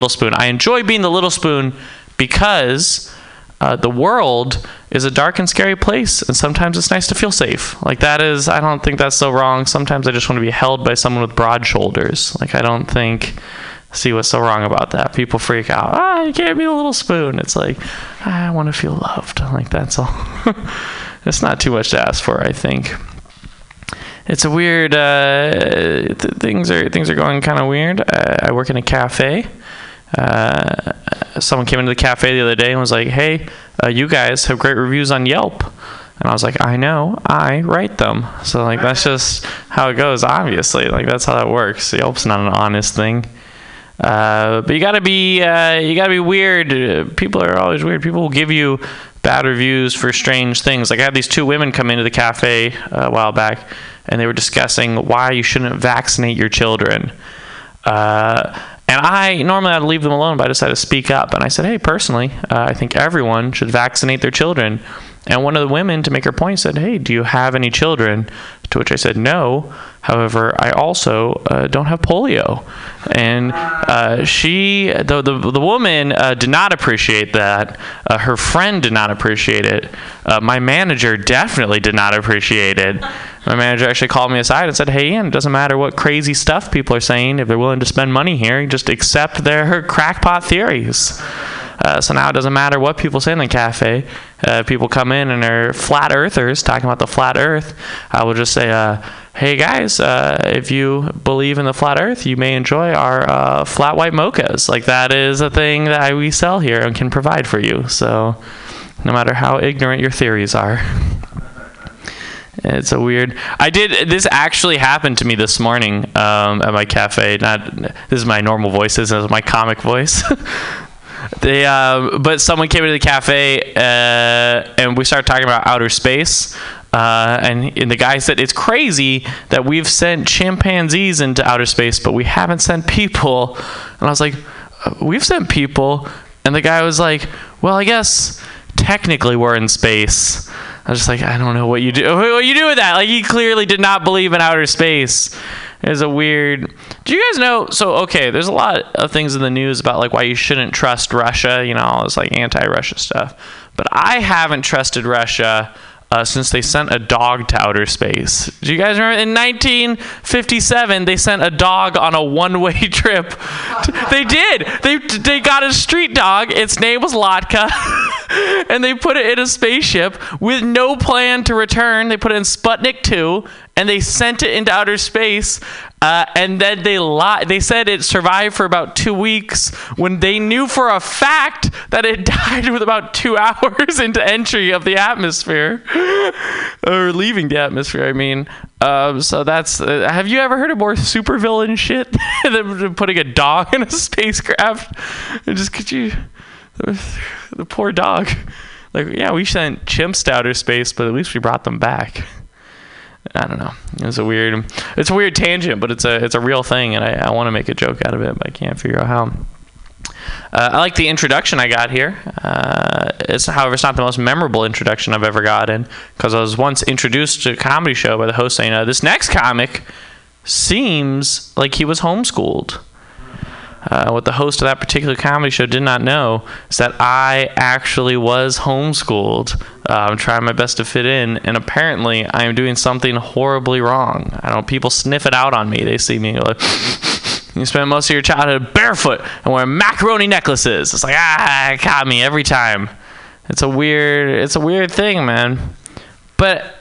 little spoon. I enjoy being the little spoon because uh, the world is a dark and scary place, and sometimes it's nice to feel safe. Like that is, I don't think that's so wrong. Sometimes I just want to be held by someone with broad shoulders. Like I don't think, see what's so wrong about that. People freak out. Ah, you can't be a little spoon. It's like I want to feel loved. Like that's all. it's not too much to ask for, I think. It's a weird. Uh, th- things are things are going kind of weird. Uh, I work in a cafe. Uh, someone came into the cafe the other day and was like, "Hey, uh, you guys have great reviews on Yelp." And I was like, "I know, I write them." So like that's just how it goes. Obviously, like that's how that works. Yelp's not an honest thing. Uh, but you gotta be uh, you gotta be weird. People are always weird. People will give you bad reviews for strange things. Like I had these two women come into the cafe uh, a while back, and they were discussing why you shouldn't vaccinate your children. Uh, and I normally I'd leave them alone, but I decided to speak up. And I said, hey, personally, uh, I think everyone should vaccinate their children. And one of the women, to make her point, said, hey, do you have any children? To which I said, no. However, I also uh, don't have polio. And uh, she, the, the, the woman uh, did not appreciate that. Uh, her friend did not appreciate it. Uh, my manager definitely did not appreciate it. My manager actually called me aside and said, hey, Ian, it doesn't matter what crazy stuff people are saying. If they're willing to spend money here, just accept their crackpot theories. Uh, so now it doesn't matter what people say in the cafe. Uh, people come in and are flat earthers talking about the flat earth. I will just say, uh, hey guys, uh, if you believe in the flat earth, you may enjoy our uh, flat white mochas. Like that is a thing that we sell here and can provide for you. So no matter how ignorant your theories are. It's a weird. I did. This actually happened to me this morning um, at my cafe. Not this is my normal voice. This is my comic voice. they, uh, but someone came into the cafe uh, and we started talking about outer space. Uh, and, and the guy said it's crazy that we've sent chimpanzees into outer space, but we haven't sent people. And I was like, "Uh, we've sent people. And the guy was like, well, I guess technically we're in space. I was just like, I don't know what you do. What you do with that? Like, he clearly did not believe in outer space. It's a weird. Do you guys know? So, okay, there's a lot of things in the news about like why you shouldn't trust Russia. You know, all this like anti-Russia stuff. But I haven't trusted Russia. Uh, since they sent a dog to outer space. Do you guys remember? In 1957, they sent a dog on a one-way trip. they did. They they got a street dog. Its name was Laika, and they put it in a spaceship with no plan to return. They put it in Sputnik 2, and they sent it into outer space. Uh, and then they lied. They said it survived for about two weeks when they knew for a fact that it died with about two hours into entry of the atmosphere or leaving the atmosphere. I mean, um, so that's. Uh, have you ever heard of more supervillain shit than putting a dog in a spacecraft? And just could you, the poor dog. Like, yeah, we sent chimps to outer space, but at least we brought them back. I don't know. It's a weird, it's a weird tangent, but it's a it's a real thing, and I, I want to make a joke out of it, but I can't figure out how. Uh, I like the introduction I got here. Uh, it's however it's not the most memorable introduction I've ever gotten because I was once introduced to a comedy show by the host saying, uh, "This next comic seems like he was homeschooled." Uh, what the host of that particular comedy show did not know is that I actually was homeschooled. Uh, I'm trying my best to fit in, and apparently I am doing something horribly wrong. I don't. People sniff it out on me. They see me like, "You spent most of your childhood barefoot and wearing macaroni necklaces." It's like ah, it caught me every time. It's a weird. It's a weird thing, man. But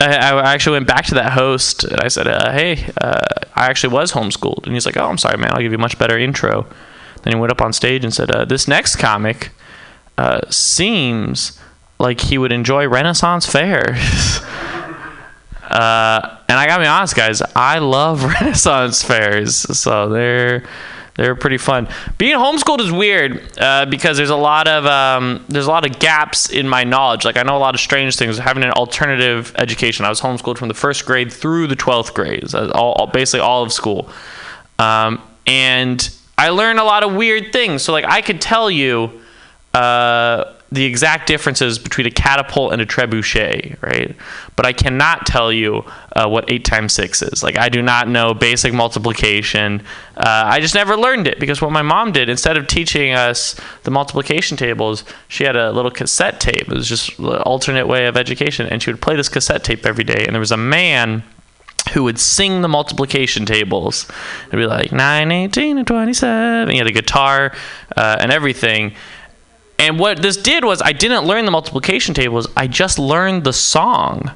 I, I actually went back to that host and I said, uh, "Hey, uh, I actually was homeschooled," and he's like, "Oh, I'm sorry, man. I'll give you a much better intro." Then he went up on stage and said, uh, "This next comic uh, seems like he would enjoy Renaissance fairs." uh, and I gotta be honest, guys, I love Renaissance fairs, so they're they're pretty fun. Being homeschooled is weird uh, because there's a lot of um, there's a lot of gaps in my knowledge. Like I know a lot of strange things. Having an alternative education, I was homeschooled from the first grade through the twelfth grade, so all, all basically all of school, um, and I learned a lot of weird things. So like I could tell you. Uh, the exact differences between a catapult and a trebuchet, right? But I cannot tell you uh, what 8 times 6 is. Like, I do not know basic multiplication. Uh, I just never learned it because what my mom did, instead of teaching us the multiplication tables, she had a little cassette tape. It was just an alternate way of education. And she would play this cassette tape every day. And there was a man who would sing the multiplication tables. It'd be like 9, 18, and 27. He had a guitar uh, and everything. And what this did was I didn't learn the multiplication tables, I just learned the song.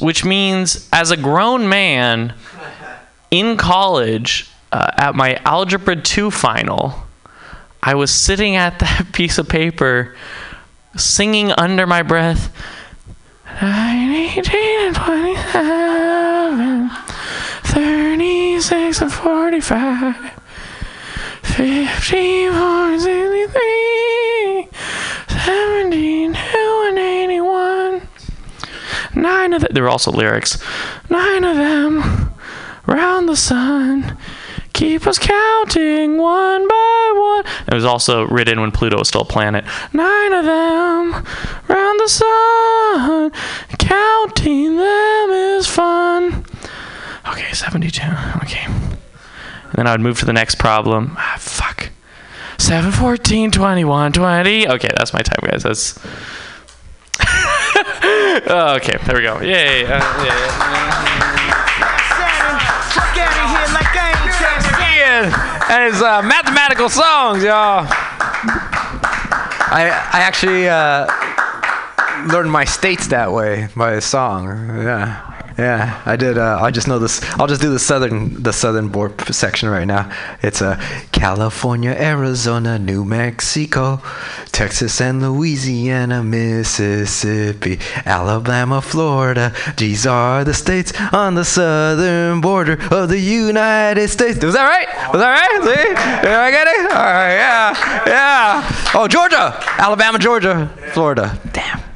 Which means as a grown man in college uh, at my Algebra 2 final, I was sitting at that piece of paper singing under my breath 9, 18, and 27, 36 and 45. 54, 63, 72, and 81. Nine of them, there were also lyrics. Nine of them round the sun. Keep us counting one by one. It was also written when Pluto was still a planet. Nine of them round the sun. Counting them is fun. Okay, 72. Okay. And then I would move to the next problem. Ah, fuck. 7, 14, 21, 20. Okay, that's my time, guys. That's. oh, okay, there we go. Yay. Uh, yeah, yeah. And his uh, mathematical songs, y'all. I I actually uh, learned my states that way by a song. Yeah. Yeah, I did. Uh, I just know this. I'll just do the southern, the southern board section right now. It's uh, California, Arizona, New Mexico, Texas and Louisiana, Mississippi, Alabama, Florida. These are the states on the southern border of the United States. Was that right? Was that right? See? Did I get it? All right. Yeah. Yeah. Oh, Georgia, Alabama, Georgia, Florida. Damn.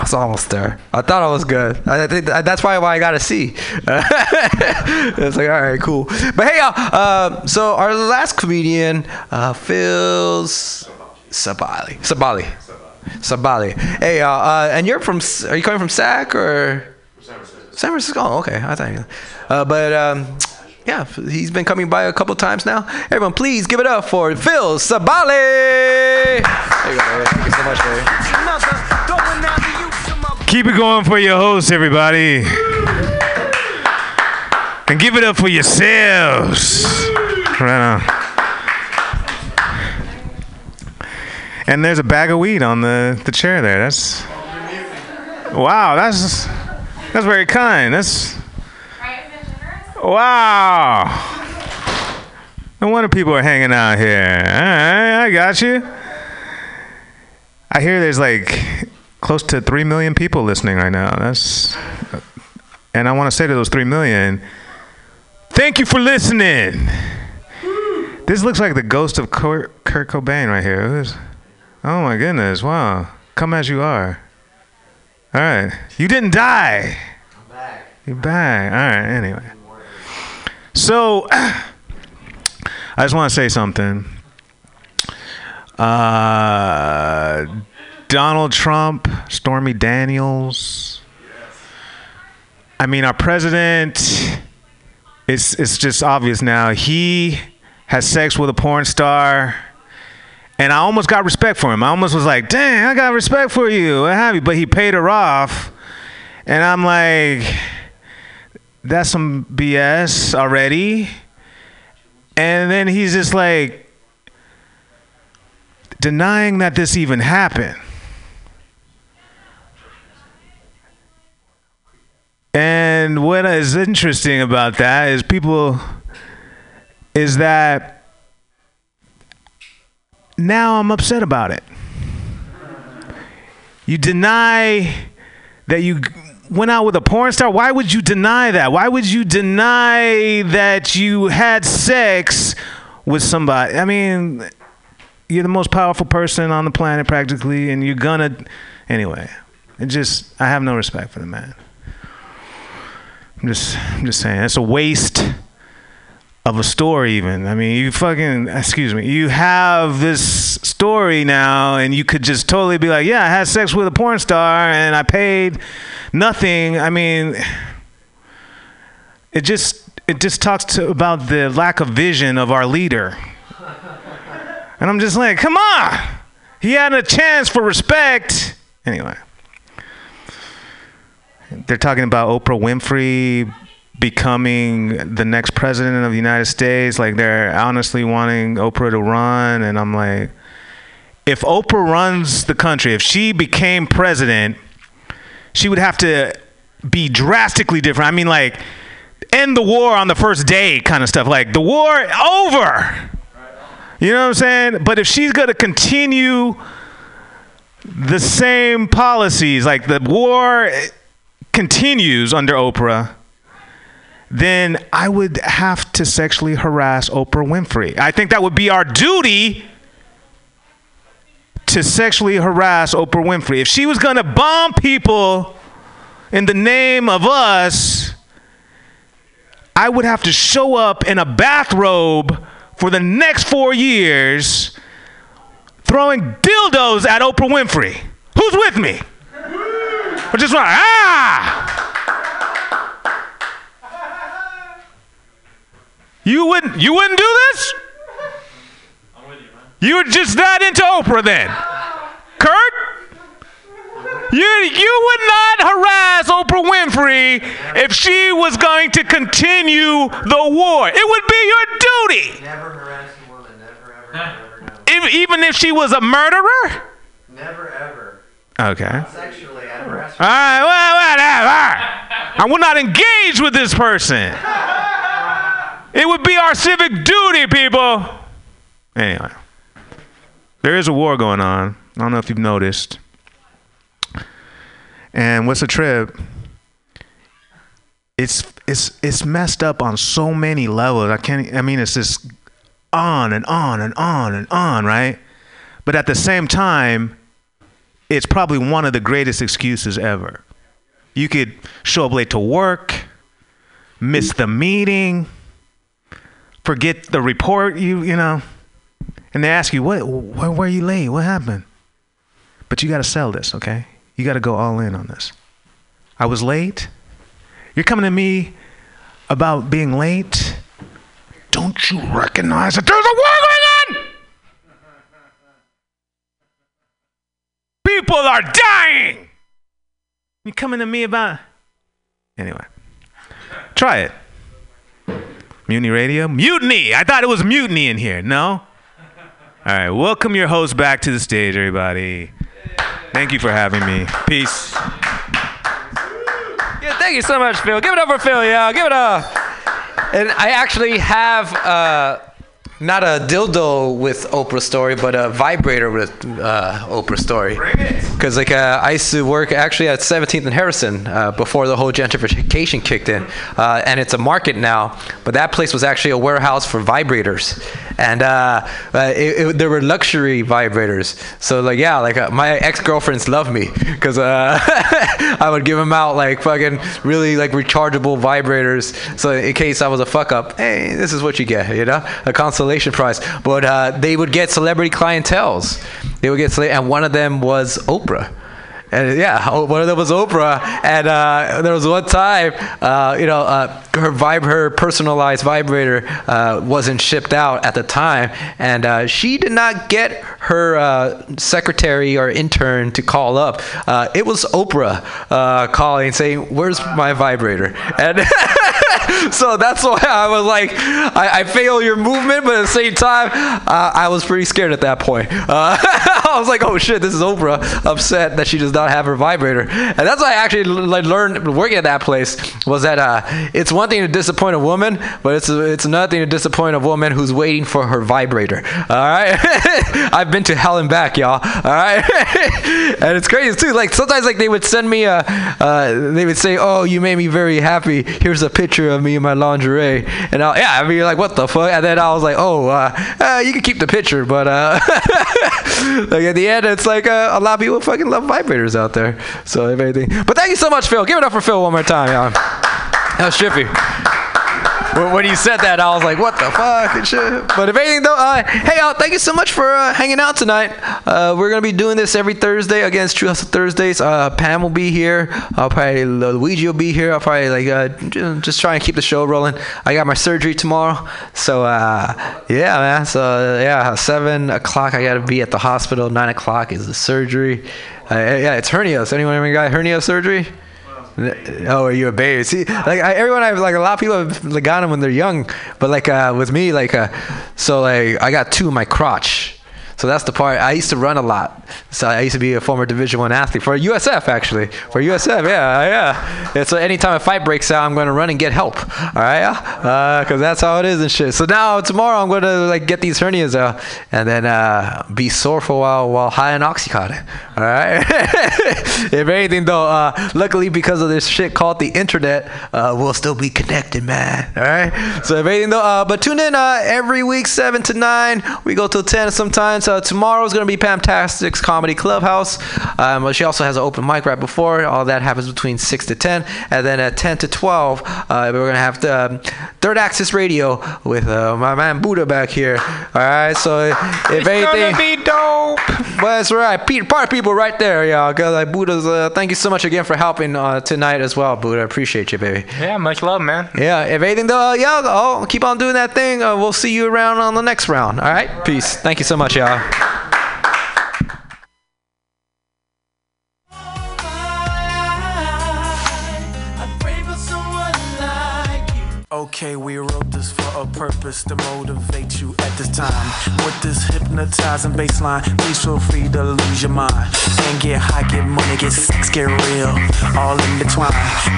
I was almost there. I thought I was good. I think that's probably why I got a C. it's like, all right, cool. But hey, y'all. Uh, so our last comedian, uh, Phil Sabali. Sabali. Sabali. Hey, y'all. Uh, and you're from? Are you coming from SAC or? San Francisco. San Francisco. Oh, okay. I thought. You, uh, but um, yeah, he's been coming by a couple times now. Everyone, please give it up for Phil Sabali. There you go. Thank you so much. Keep it going for your host, everybody. And give it up for yourselves. Right on. And there's a bag of weed on the, the chair there. That's wow. That's that's very kind. That's wow. No wonder people are hanging out here. All right, I got you. I hear there's like close to 3 million people listening right now. That's and I want to say to those 3 million, thank you for listening. This looks like the ghost of Kurt, Kurt Cobain right here. Oh my goodness, wow. Come as you are. All right. You didn't die. I'm back. You're back. All right, anyway. So I just want to say something. Uh Donald Trump, Stormy Daniels. I mean, our president, it's, it's just obvious now. He has sex with a porn star. And I almost got respect for him. I almost was like, dang, I got respect for you. What have you? But he paid her off. And I'm like, that's some BS already. And then he's just like denying that this even happened. And what is interesting about that is people is that now I'm upset about it. You deny that you went out with a porn star. Why would you deny that? Why would you deny that you had sex with somebody? I mean, you're the most powerful person on the planet practically, and you're gonna. Anyway, it just, I have no respect for the man. I'm just, I'm just saying, it's a waste of a story even. I mean, you fucking excuse me. You have this story now and you could just totally be like, "Yeah, I had sex with a porn star and I paid nothing." I mean, it just it just talks to about the lack of vision of our leader. And I'm just like, "Come on. He had a chance for respect." Anyway, they're talking about Oprah Winfrey becoming the next president of the United States. Like they're honestly wanting Oprah to run, and I'm like, if Oprah runs the country, if she became president, she would have to be drastically different. I mean, like end the war on the first day, kind of stuff. Like the war over. You know what I'm saying? But if she's gonna continue the same policies, like the war continues under Oprah, then I would have to sexually harass Oprah Winfrey. I think that would be our duty to sexually harass Oprah Winfrey. If she was going to bomb people in the name of us, I would have to show up in a bathrobe for the next four years throwing dildos at Oprah Winfrey. Who's with me? Or just like, ah! You wouldn't you wouldn't do this? I'm with you man. You were just that into Oprah then. Kurt? You you would not harass Oprah Winfrey if she was going to continue the war. It would be your duty. Never harass a woman. Never, ever, never, never. If, even if she was a murderer? Never, ever. Okay. Sexually, I harass Right, well, whatever. I will not engage with this person. It would be our civic duty, people. Anyway, there is a war going on. I don't know if you've noticed. And what's a trip? It's it's it's messed up on so many levels. I can't. I mean, it's just on and on and on and on, right? But at the same time, it's probably one of the greatest excuses ever. You could show up late to work, miss the meeting, forget the report you you know, and they ask you what why were you late? What happened? But you got to sell this, okay? You got to go all in on this. I was late. You're coming to me about being late. Don't you recognize that there's a war going on? People are dying. You coming to me about Anyway. Try it. Mutiny Radio? Mutiny! I thought it was mutiny in here. No? All right. Welcome your host back to the stage, everybody. Thank you for having me. Peace. Yeah, thank you so much, Phil. Give it up for Phil, y'all. Give it up. And I actually have uh, not a dildo with Oprah story, but a vibrator with uh, Oprah story. Because like uh, I used to work actually at 17th and Harrison uh, before the whole gentrification kicked in, uh, and it's a market now. But that place was actually a warehouse for vibrators, and uh, uh, it, it, there were luxury vibrators. So like yeah, like uh, my ex-girlfriends love me because uh, I would give them out like fucking really like rechargeable vibrators. So in case I was a fuck up, hey, this is what you get, you know, a consolation prize. But uh, they would get celebrity clientels. They would get, and one of them was Oprah. And yeah, one of them was Oprah, and uh, there was one time, uh, you know, uh, her vib- her personalized vibrator uh, wasn't shipped out at the time, and uh, she did not get her uh, secretary or intern to call up. It was Oprah calling, and saying, "Where's my vibrator?" And so that's why I was like, I, I fail your movement, but at the same time, uh, I was pretty scared at that point. Uh, I was like, oh shit, this is Oprah upset that she does not have her vibrator, and that's why I actually like learned working at that place was that uh, it's one thing to disappoint a woman, but it's it's another thing to disappoint a woman who's waiting for her vibrator. All right, I've been to hell and back, y'all. All right, and it's crazy too. Like sometimes like they would send me a, uh, they would say, oh, you made me very happy. Here's a picture of me in my lingerie, and I, yeah, I mean like what the fuck, and then I was like, oh, uh, uh, you can keep the picture, but uh, like at the end, it's like uh, a lot of people fucking love vibrators out there. So if anything, but thank you so much, Phil. Give it up for Phil one more time, y'all. That was trippy. When, you said that, I was like, what the fuck and shit. But if anything, though, uh, hey, uh, thank you so much for uh, hanging out tonight. Uh, we're gonna be doing this every Thursday against True Hustle Thursdays. Uh, Pam will be here. I'll probably Luigi will be here. I'll probably like uh, just try and keep the show rolling. I got my surgery tomorrow, so uh, yeah, man. So yeah, seven o'clock I gotta be at the hospital. Nine o'clock is the surgery. Yeah, it's hernias. Anyone ever got hernia surgery? Oh, are you a baby? See, like I, everyone, I've like a lot of people have like, got them when they're young, but like uh, with me, like uh, so like I got two in my crotch. So that's the part. I used to run a lot. So I used to be a former Division One athlete for USF actually. For USF, yeah, yeah. And so anytime a fight breaks out, I'm going to run and get help. All right, because uh, that's how it is and shit. So now tomorrow I'm going to like get these hernias out and then uh, be sore for a while while high on oxycontin. All right. if anything though, uh, luckily because of this shit called the internet, uh, we'll still be connected, man. All right. So if anything though, uh, but tune in uh, every week seven to nine. We go till ten sometimes. Uh, tomorrow is going to be Pamtastic's Comedy Clubhouse. Um, she also has an open mic right before. All that happens between 6 to 10. And then at 10 to 12, uh, we're going to have the, um, Third Axis Radio with uh, my man Buddha back here. All right, so if it's anything. gonna be dope. Well, that's right. Pete, part people right there, y'all. Cause like Buddha's. Uh, thank you so much again for helping uh, tonight as well, Buddha. Appreciate you, baby. Yeah, much love, man. Yeah. If anything, though, uh, yeah, I'll keep on doing that thing. Uh, we'll see you around on the next round. All right. Peace. Thank you so much, y'all. Okay, we wrote this a purpose to motivate you at this time. With this hypnotizing baseline, please feel free to lose your mind. And get high, get money, get sex, get real, all in between.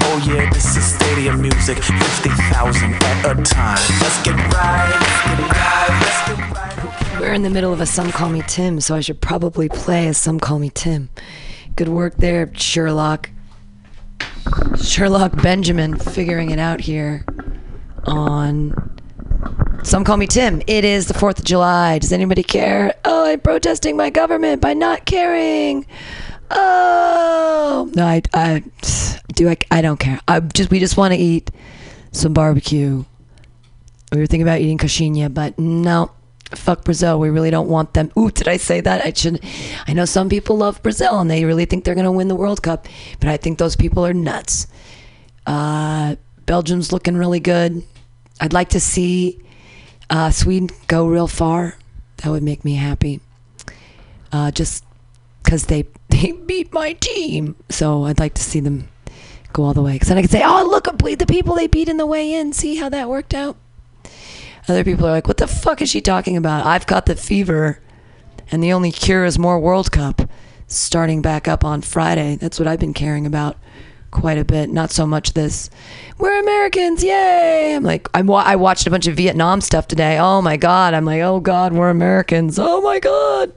Oh yeah, this is stadium music, 50,000 at a time. Let's get right, let's get right, let's get right. We're in the middle of a Some Call Me Tim, so I should probably play as Some Call Me Tim. Good work there, Sherlock. Sherlock Benjamin figuring it out here on Some Call Me Tim. It is the 4th of July. Does anybody care? Oh, I'm protesting my government by not caring. Oh, no, I, I do. I, I don't care. I just we just want to eat some barbecue. We were thinking about eating coxinha, but no, fuck Brazil. We really don't want them. Ooh, did I say that? I should. I know some people love Brazil and they really think they're going to win the World Cup, but I think those people are nuts. Uh, Belgium's looking really good. I'd like to see uh, Sweden go real far. That would make me happy. Uh, just because they they beat my team, so I'd like to see them go all the way. Because then I could say, "Oh, look, the people they beat in the way in. See how that worked out." Other people are like, what the fuck is she talking about? I've got the fever, and the only cure is more World Cup starting back up on Friday. That's what I've been caring about quite a bit. Not so much this, we're Americans, yay! I'm like, I'm, I watched a bunch of Vietnam stuff today. Oh my God. I'm like, oh God, we're Americans. Oh my God.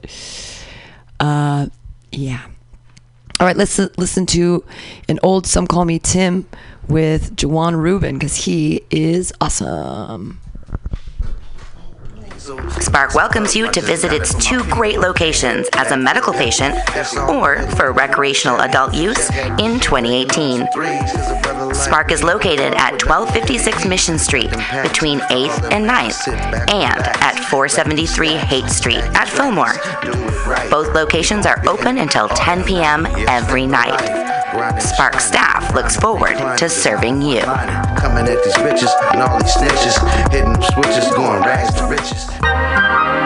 Uh, yeah. All right, let's listen to an old Some Call Me Tim with Jawan Rubin because he is awesome. Spark welcomes you to visit its two great locations as a medical patient or for recreational adult use in 2018. Spark is located at 1256 Mission Street between 8th and 9th and at 473 Haight Street at Fillmore. Both locations are open until 10 p.m. every night. Spark staff looks forward to serving you. Coming at these bitches and all these snitches, hitting switches, going rags to riches.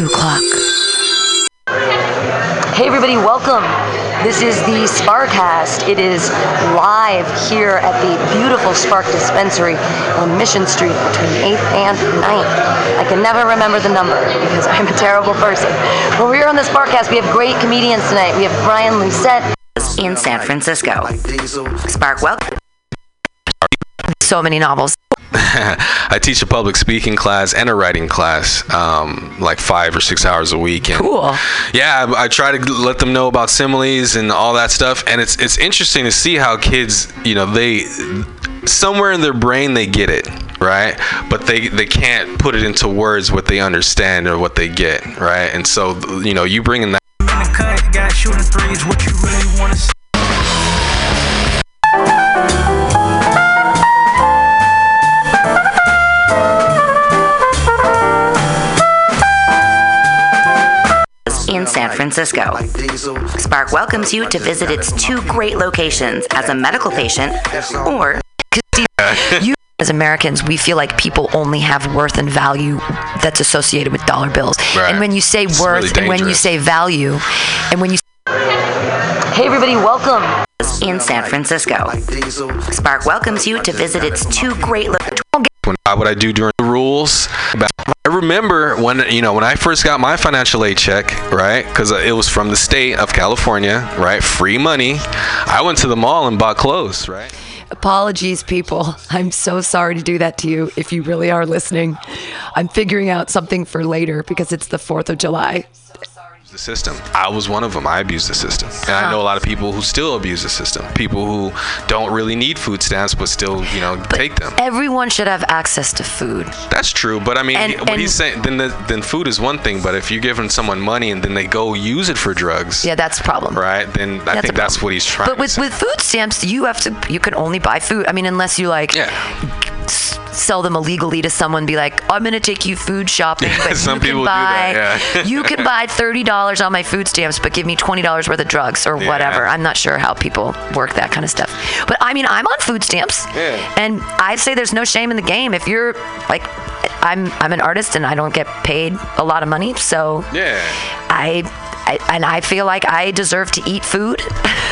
2 o'clock. Hey, everybody, welcome This is the Sparkcast. It is live here at the beautiful Spark Dispensary on Mission Street between 8th and 9th. I can never remember the number because I'm a terrible person. But we're on the Sparkcast. We have great comedians tonight. We have Brian Lucette. in San Francisco. Spark welcome. So many novels. I teach a public speaking class and a writing class, um, like five or six hours a week. And Cool. Yeah, I, I try to let them know about similes and all that stuff, and it's it's interesting to see how kids, you know, they somewhere in their brain they get it right but they they can't put it into words what they understand or what they get right and so you know you bringing that Francisco. Spark welcomes you to visit its two great locations as a medical patient or you as Americans, we feel like people only have worth and value that's associated with dollar bills. Right. And when you say It's worth really and when you say value and when you Hey everybody, welcome. in San Francisco. Spark welcomes you to visit its two great locations. When I, what I do during the rules. I remember when you know when I first got my financial aid check, right? Because uh, it was from the state of California, right? Free money. I went to the mall and bought clothes, right? Apologies, people. I'm so sorry to do that to you if you really are listening. I'm figuring out something for later because it's the 4th of July. The system. I was one of them. I abused the system, and I know a lot of people who still abuse the system. People who don't really need food stamps, but still, you know, take them. Everyone should have access to food. That's true, but I mean, And- what and- he's saying, then the, then food is one thing, but if you're giving someone money and then they go use it for drugs, Yeah, that's a problem. right? Then I That's think that's what he's trying. But to with, with food stamps, you have to you can only buy food. I mean, unless you like yeah. Sell them illegally to someone, be like, I'm gonna take you food shopping, but some you can people do buy that, yeah. you can buy thirty dollars on my food stamps, but give me twenty dollars worth of drugs or Yeah. whatever. I'm not sure how people work that kind of stuff. But I mean, I'm on food stamps, Yeah. and I say there's no shame in the game if you're like. I'm I'm an artist and I don't get paid a lot of money, so Yeah. I, I and I feel like I deserve to eat food.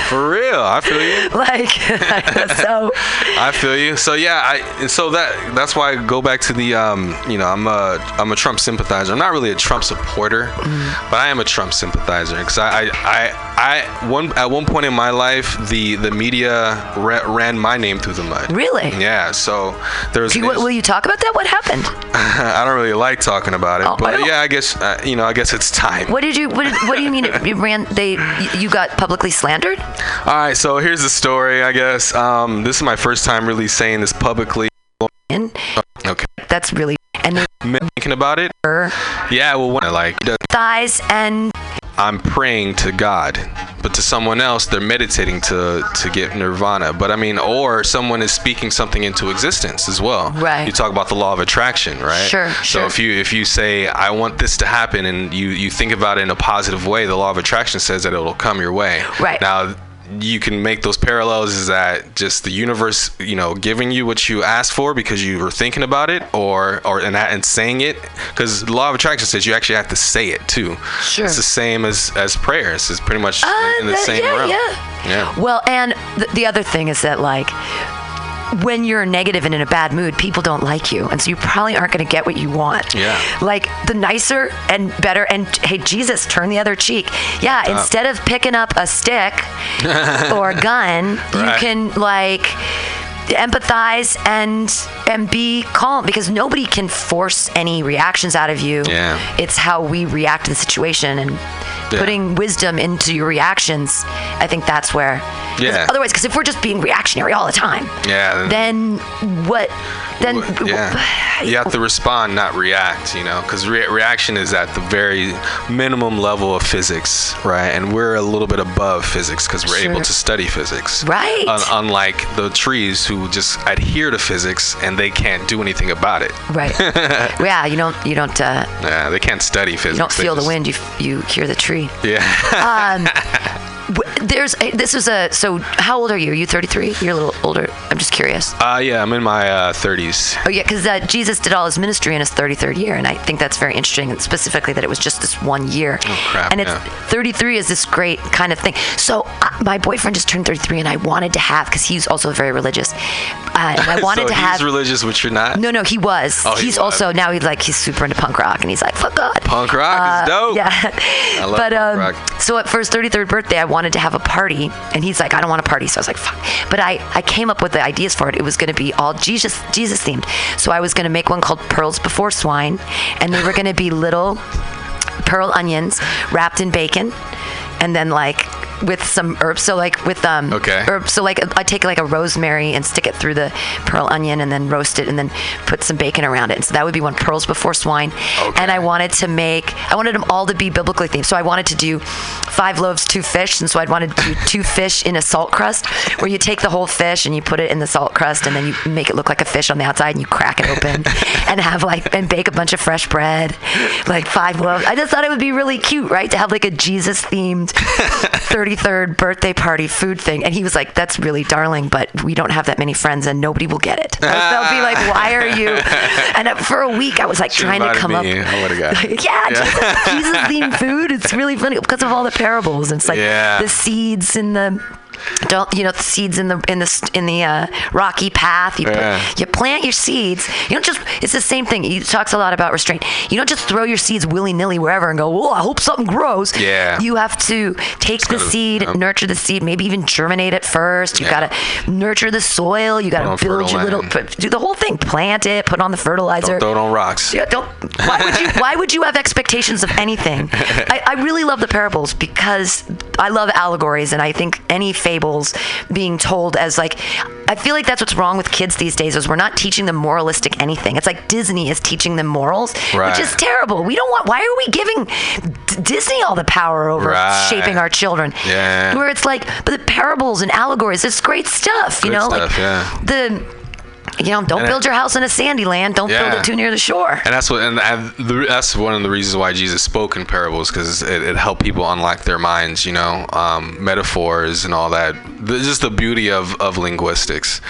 For real, I feel you. like so I feel you. So yeah, I and so that that's why I go back to the um, you know, I'm a I'm a Trump sympathizer. I'm not really a Trump supporter, Mm-hmm. but I am a Trump sympathizer because I, I I I one at one point in my life the the media ra- ran my name through the mud. Really? Yeah. So there was. You, will you talk about that? What happened? I don't really like talking about it, Oh, but don't- yeah, I guess uh, you know, I guess it's time. What did you? What, did, what do you mean? It, it ran? They you got publicly slandered? All right, so here's the story. I guess um, this is my first time really saying this publicly. And Okay, that's really and thinking about it. Yeah, well, when I like, thighs and I'm praying to God, but to someone else, they're meditating to to get nirvana. But I mean, or someone is speaking something into existence as well. Right. You talk about the law of attraction, right? Sure, So sure. if you if you say I want this to happen, and you you think about it in a positive way, the law of attraction says that it'll come your way. Right. Now. You can make those parallels. Is that just the universe, you know, giving you what you asked for because you were thinking about it, or or and, and saying it? Because the law of attraction says you actually have to say it too. Sure. It's the same as as prayers. It's pretty much Uh, in the that- same yeah, realm. yeah. Yeah. Well, and th- the other thing is that like when you're negative and in a bad mood, people don't like you, and so you probably aren't going to get what you want. Yeah. Like the nicer and better, and hey, Jesus, turn the other cheek. Yeah. Instead of picking up a stick or a gun, you can like empathize and and be calm because nobody can force any reactions out of you. Yeah. It's how we react to the situation and Yeah. putting wisdom into your reactions. I think that's where. Yeah. Otherwise, because if we're just being reactionary all the time, Yeah. then what? Then yeah. You have to respond, not react, you know, because re- reaction is at the very minimum level of physics, right? And we're a little bit above physics because we're able to study physics. Right. Un- unlike the trees who just adhere to physics and they can't do anything about it. Right. yeah. You don't. You don't. Uh, Yeah, they can't study physics. you don't feel the wind. You you hear the tree. Yeah. Um, there's a, this is a so how old are you? Are you 33? You're a little older. I'm just curious. Uh, yeah, I'm in my uh, 30s. Oh yeah, because uh, Jesus did all his ministry in his 33rd year, and I think that's very interesting, and specifically that it was just this one year. Oh, crap, And it's yeah. 33 is this great kind of thing. So uh, my boyfriend just turned 33, and I wanted to have because he's also very religious, uh, and I wanted so to he's have. religious, which you're not. no, no, he was. Oh, he he's was. also now he's like he's super into punk rock, and he's like, fuck God. Punk rock Uh, is dope. Yeah. I love but punk um, rock. so at first 33rd birthday, I wanted to have a party, and he's like, I don't want a party. So I was like, fuck. But I, I came up with the ideas for it. It was going to be all Jesus Jesus themed. So I was going to make one called Pearls Before Swine, and they were going to be little pearl onions wrapped in bacon, and then like with some herbs. So like with um Okay. herbs. So like I take like a rosemary and stick it through the pearl onion and then roast it and then put some bacon around it. And so that would be one pearls before swine. And I wanted to make I wanted them all to be biblically themed. So I wanted to do five loaves, two fish, and so I'd wanted to do two fish in a salt crust where you take the whole fish and you put it in the salt crust and then you make it look like a fish on the outside and you crack it open and have like and bake a bunch of fresh bread, like five loaves. I just thought it would be really cute, right? To have like a Jesus themed 33rd birthday party food thing. And he was like, That's really darling, but we don't have that many friends and nobody will get it. They'll be like, Why are you? And uh, for a week, I was like Should've trying to come up. me. I would've got it. yeah, Yeah. Jesus, themed food. It's really funny because of all the parables. It's like Yeah. the seeds in the. Don't you know the seeds in the in the in the uh, rocky path? You put, Yeah. you plant your seeds. You don't just. It's the same thing. He talks a lot about restraint. You don't just throw your seeds willy nilly wherever and go. Well, I hope something grows. Yeah. You have to take the gotta- seed, yep. nurture the seed, maybe even germinate it first. You Yeah. gotta nurture the soil. You gotta build your little. Put, do the whole thing. Plant it. Put on the fertilizer. Don't throw it on rocks. Yeah, don't. Why would you? Why would you have expectations of anything? I, I really love the parables because I love allegories, and I think any fables being told as like, I feel like that's what's wrong with kids these days is we're not teaching them moralistic anything. It's like Disney is teaching them morals, Right. which is terrible. We don't want. Why are we giving D- Disney all the power over Right. shaping our children? Yeah. Where it's like, but the parables and allegories, it's great stuff. you Good know, stuff, like yeah. the. You know, don't And it- build your house in a sandy land. Don't build it too near the shore. And that's what, and, that's one of the reasons why Jesus spoke in parables, because it, it helped people unlock their minds, you know, um, metaphors and all that. The, just the beauty of, of linguistics.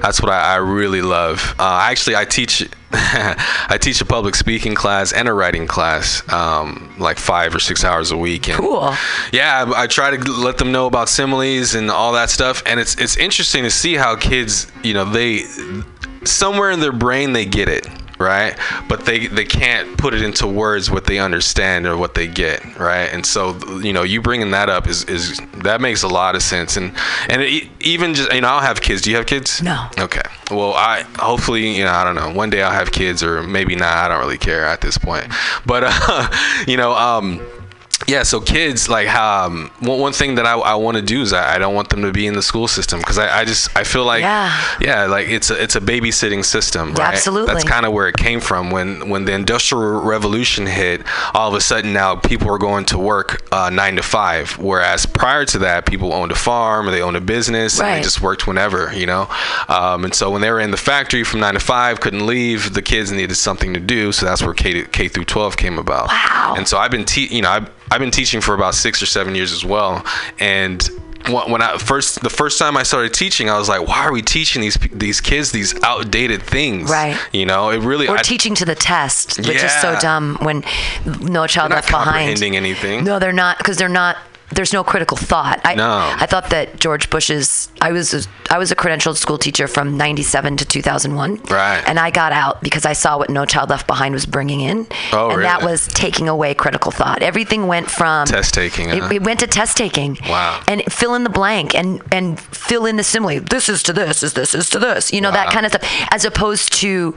That's what I, I really love. Uh, actually, I teach, I teach a public speaking class and a writing class, um, like five or six hours a week. And Cool. Yeah, I, I try to let them know about similes and all that stuff, and it's it's interesting to see how kids, you know, they somewhere in their brain they get it right? But they they can't put it into words what they understand or what they get right? And so you know you bringing that up is is that makes a lot of sense. And and it, even just you know i'll have kids. Do you have kids? No. okay. Well i hopefully you know i don't know. One day i'll have kids or maybe not. I don't really care at this point. But uh you know um yeah, so kids like um, one, one thing that I, I want to do is I, I don't want them to be in the school system because I, I just I feel like Yeah. yeah like it's a it's a babysitting system, Yeah, right? absolutely. That's kind of where it came from when when the industrial revolution hit. All of a sudden now people were going to work uh, nine to five, whereas prior to that people owned a farm or they owned a business and they just worked whenever, you know. Um, and so when they were in the factory from nine to five, couldn't leave. The kids needed something to do, so that's where k, k through 12 came about. Wow. And so I've been, te- you know, I've, I've been teaching for about six or seven years as well. And when when I first, the first time I started teaching, I was like, why are we teaching these these kids these outdated things? Right. You know, it really. Or I, teaching to the test, which is so dumb when no child they're not left behind. comprehending anything. No, they're not because they're not. There's no critical thought. I, No. I thought that George Bush's. I was a, I was a credentialed school teacher from '97 to 2001. Right. And I got out because I saw what No Child Left Behind was bringing in. Oh, and that was taking away critical thought. Everything went from Test taking, It, huh? it went to test taking. Wow. And fill in the blank and and fill in the simile. This is to this. Is this is to this. You know that kind of stuff. As opposed to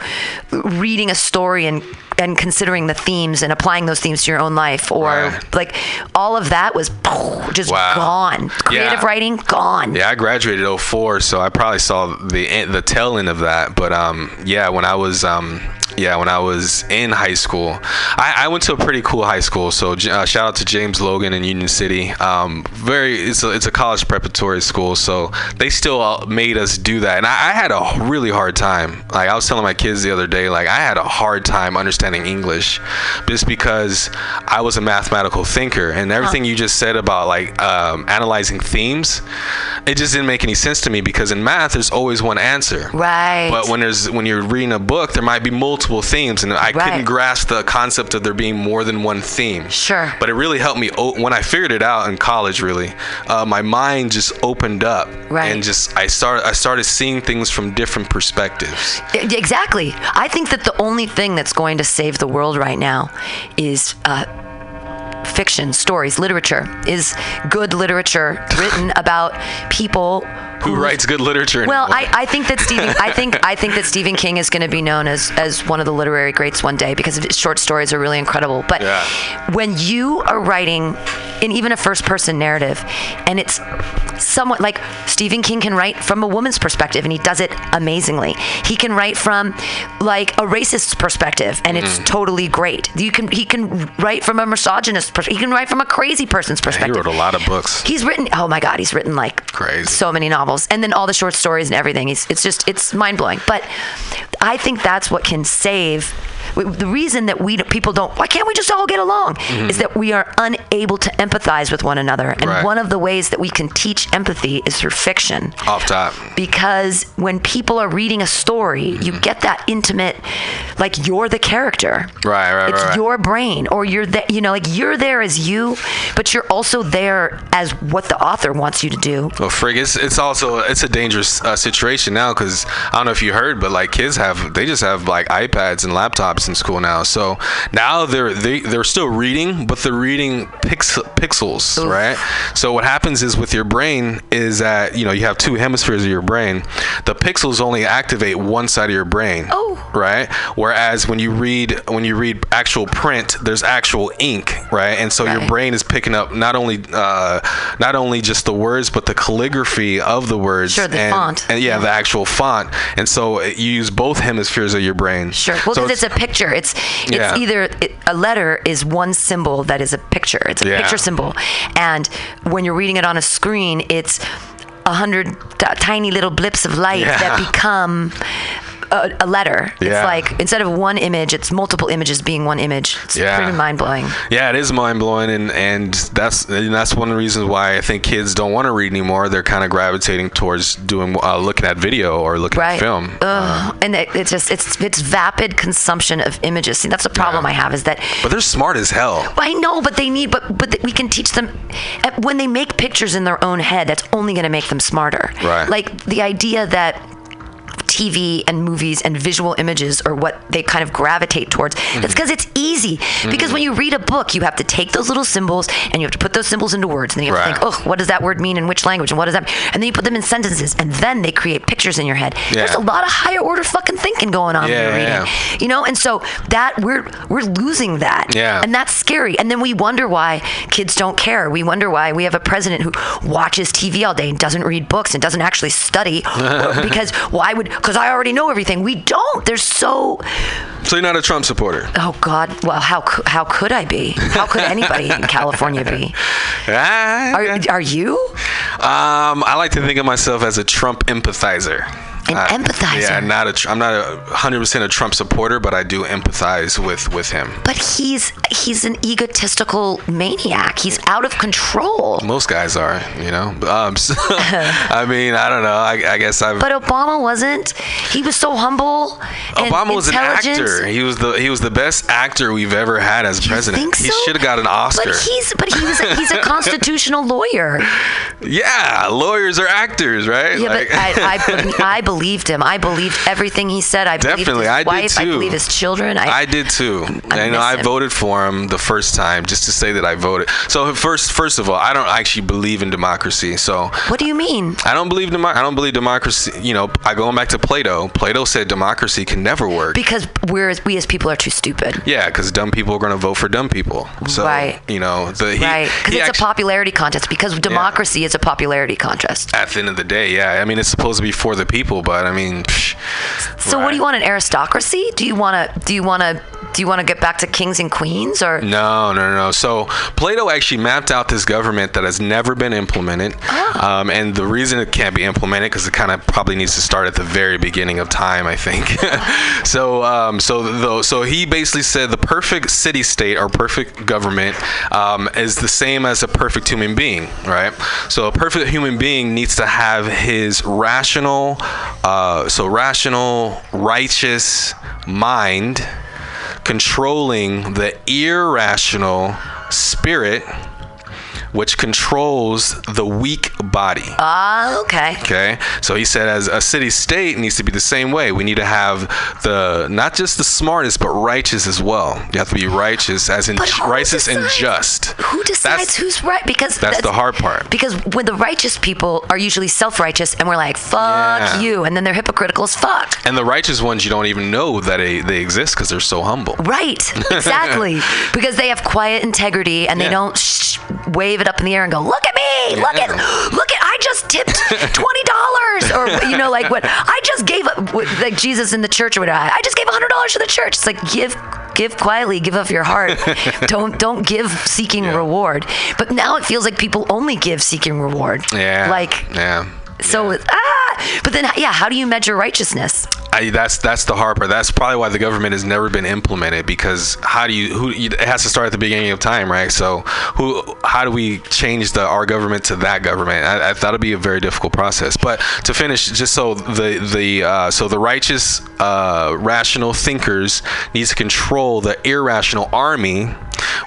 reading a story and and considering the themes and applying those themes to your own life or Right. like all of that was just Wow. gone creative Yeah. writing gone Yeah, I graduated 04, so I probably saw the the tail end of that. But um, yeah, when I was um, yeah, when I was in high school. I, I went to a pretty cool high school. So uh, shout out to James Logan in Union City. Um, very, it's a, it's a college preparatory school. So they still uh, made us do that, and I, I had a really hard time. Like I was telling my kids the other day, like I had a hard time understanding English, just because I was a mathematical thinker, and everything you just said about like um, analyzing themes, it just didn't make any sense to me because in math there's always one answer. Right. But when there's when you're reading a book, there might be multiple themes, and I Right. couldn't grasp the concept of there being more than one theme. Sure. But it really helped me o- when I figured it out in college. Really, uh, my mind just opened up, Right. and just I started I started seeing things from different perspectives. Exactly. I think that the only thing that's going to save the world right now is uh, fiction, stories, literature. Is good literature written about people Who writes good literature? Well. I, I think that Stephen I think I think that Stephen King is going to be known as as one of the literary greats one day because his short stories are really incredible. But when you are writing in even a first person narrative and it's somewhat like Stephen King can write from a woman's perspective and he does it amazingly. He can write from like a racist's perspective and it's Mhm. totally great. You can he can write from a misogynist perspective. He can write from a crazy person's perspective. he wrote a lot of books. He's written. Oh my God, he's written like Crazy. so many novels, and then all the short stories and everything. It's, it's just it's mind blowing. But I think that's what can save. The reason that we people don't why can't we just all get along Mhm. is that we are unable to empathize with one another, and Right. one of the ways that we can teach empathy is through fiction Off top. because when people are reading a story, you get that intimate, like you're the character. Right, right, It's right. right. your brain, or you're there. You know, like you're there as you, but you're also there as what the author wants you to do. Well, frig, it's it's also it's a dangerous uh, situation now because I don't know if you heard, but like kids have they just have like iPads and laptops in school now. So now they're they they're still reading, but they're reading pix- pixels, right? So what happens is with your brain is that you know you have two hemispheres of your brain. The pixels only activate one side of your brain. Oh. Right. Whereas when you read when you read actual print, there's actual ink, right? And so your brain is picking up not only uh, not only just the words, but the calligraphy of the words. Sure, the and, font. And yeah, the actual font. And so you use both hemispheres of your brain. Sure. Well, So because it's, a picture. It's it's Yeah. either it, a letter is one symbol that is a picture. It's a Yeah. picture symbol, and when you're reading it on a screen, it's a hundred t- tiny little blips of light Yeah. that become. A, a letter. Yeah. It's like instead of one image, it's multiple images being one image. It's Yeah. pretty mind blowing. Yeah, it is mind blowing, and and that's and that's one of the reasons why I think kids don't want to read anymore. They're kind of gravitating towards doing uh, looking at video or looking Right. at film. Ugh. and it, it's just it's it's vapid consumption of images. See, that's the problem I have is that But they're smart as hell. I know, but they need, but but we can teach them uh, when they make pictures in their own head. That's only going to make them smarter. Right. Like the idea that TV and movies and visual images are what they kind of gravitate towards. That's because it's easy. Because Mhm. when you read a book, you have to take those little symbols and you have to put those symbols into words. And then you have Right. to think, oh, what does that word mean in which language? And what does that mean? And then you put them in sentences and then they create pictures in your head. There's a lot of higher order fucking thinking going on when you're reading. yeah. You know, and so that we're we're losing that. Yeah. And that's scary. And then we wonder why kids don't care. We wonder why we have a president who watches TV all day and doesn't read books and doesn't actually study. because why would? Because I already know everything. We don't. There's so. So you're not a Trump supporter? Oh God. Well, how how could I be? How could anybody in California be? Ah, Are are you? Um, I like to think of myself as a Trump empathizer. An Uh, empathizer? Yeah, not a. I'm not a 100% a Trump supporter, but I do empathize with with him. But he's he's an egotistical maniac. He's out of control. Most guys are, you know. Um, so- I mean, I don't know. I, I guess I've. But Obama wasn't. He was so humble. And Obama was an actor. He was the he was the best actor we've ever had as president. think He should have got an Oscar. But he's but he was a, he's a constitutional lawyer. yeah, lawyers are actors, right? Yeah, Like- but I, I, I believed him. I believed everything he said. I believed Definitely, his I did wife. I believe his children. I, I did too. and you know, I him. voted for him the first time just to say that I voted. So first, first of all, I don't actually believe in democracy. So what do you mean? I don't believe demo- I don't believe democracy. You know, I going back to Plato. Plato said democracy can never work. Because we're we as people are too stupid. yeah, because dumb people are going to vote for dumb people. So Right. you know, the he, right? Because it's actu- a popularity contest. Because democracy is a popularity contest. at the end of the day, yeah. I mean, it's supposed to be for the people, people, but I mean, psh, So what do you want? An aristocracy? Do you want to? Do you want to? Do you want to get back to kings and queens or? No, no, no. So Plato actually mapped out this government that has never been implemented, um, and the reason it can't be implemented because it kind of probably needs to start at the very beginning of time, I think. so, um, so the, so he basically said the perfect city-state or perfect government um, is the same as a perfect human being, right? So a perfect human being needs to have his rational, uh, so rational, righteous mind controlling the irrational spirit which controls the weak body. Ah, okay. Okay, so he said, as a city state needs to be the same way. We need to have the not just the smartest, but righteous as well. You have to be righteous, as in righteous and just. Who decides That's- who's right? Because That's the hard part. Because when the righteous people are usually self-righteous, and we're like, "Fuck Yeah. you," and then they're hypocritical as fuck. And the righteous ones, you don't even know that they, they exist because they're so humble. Right, exactly. because they have quiet integrity and they Yeah. don't sh- wave it up in the air and go, "Look at me! Look at, look at! I just tipped twenty dollars, or you know, like what? I just gave like Jesus in the church or whatever. I just gave hundred dollars to the church. It's like give, give quietly, give of your heart. don't don't give seeking reward. But now it feels like people only give seeking reward. Yeah. Like yeah. so. Ah, but then yeah, how do you measure righteousness? I, that's that's the hard part. That's probably why the government has never been implemented because how do you who it has to start at the beginning of time, right? So who how do we change the our government to that government? I, I it'd be a very difficult process. But to finish, just so the the uh, so the righteous uh, rational thinkers needs to control the irrational army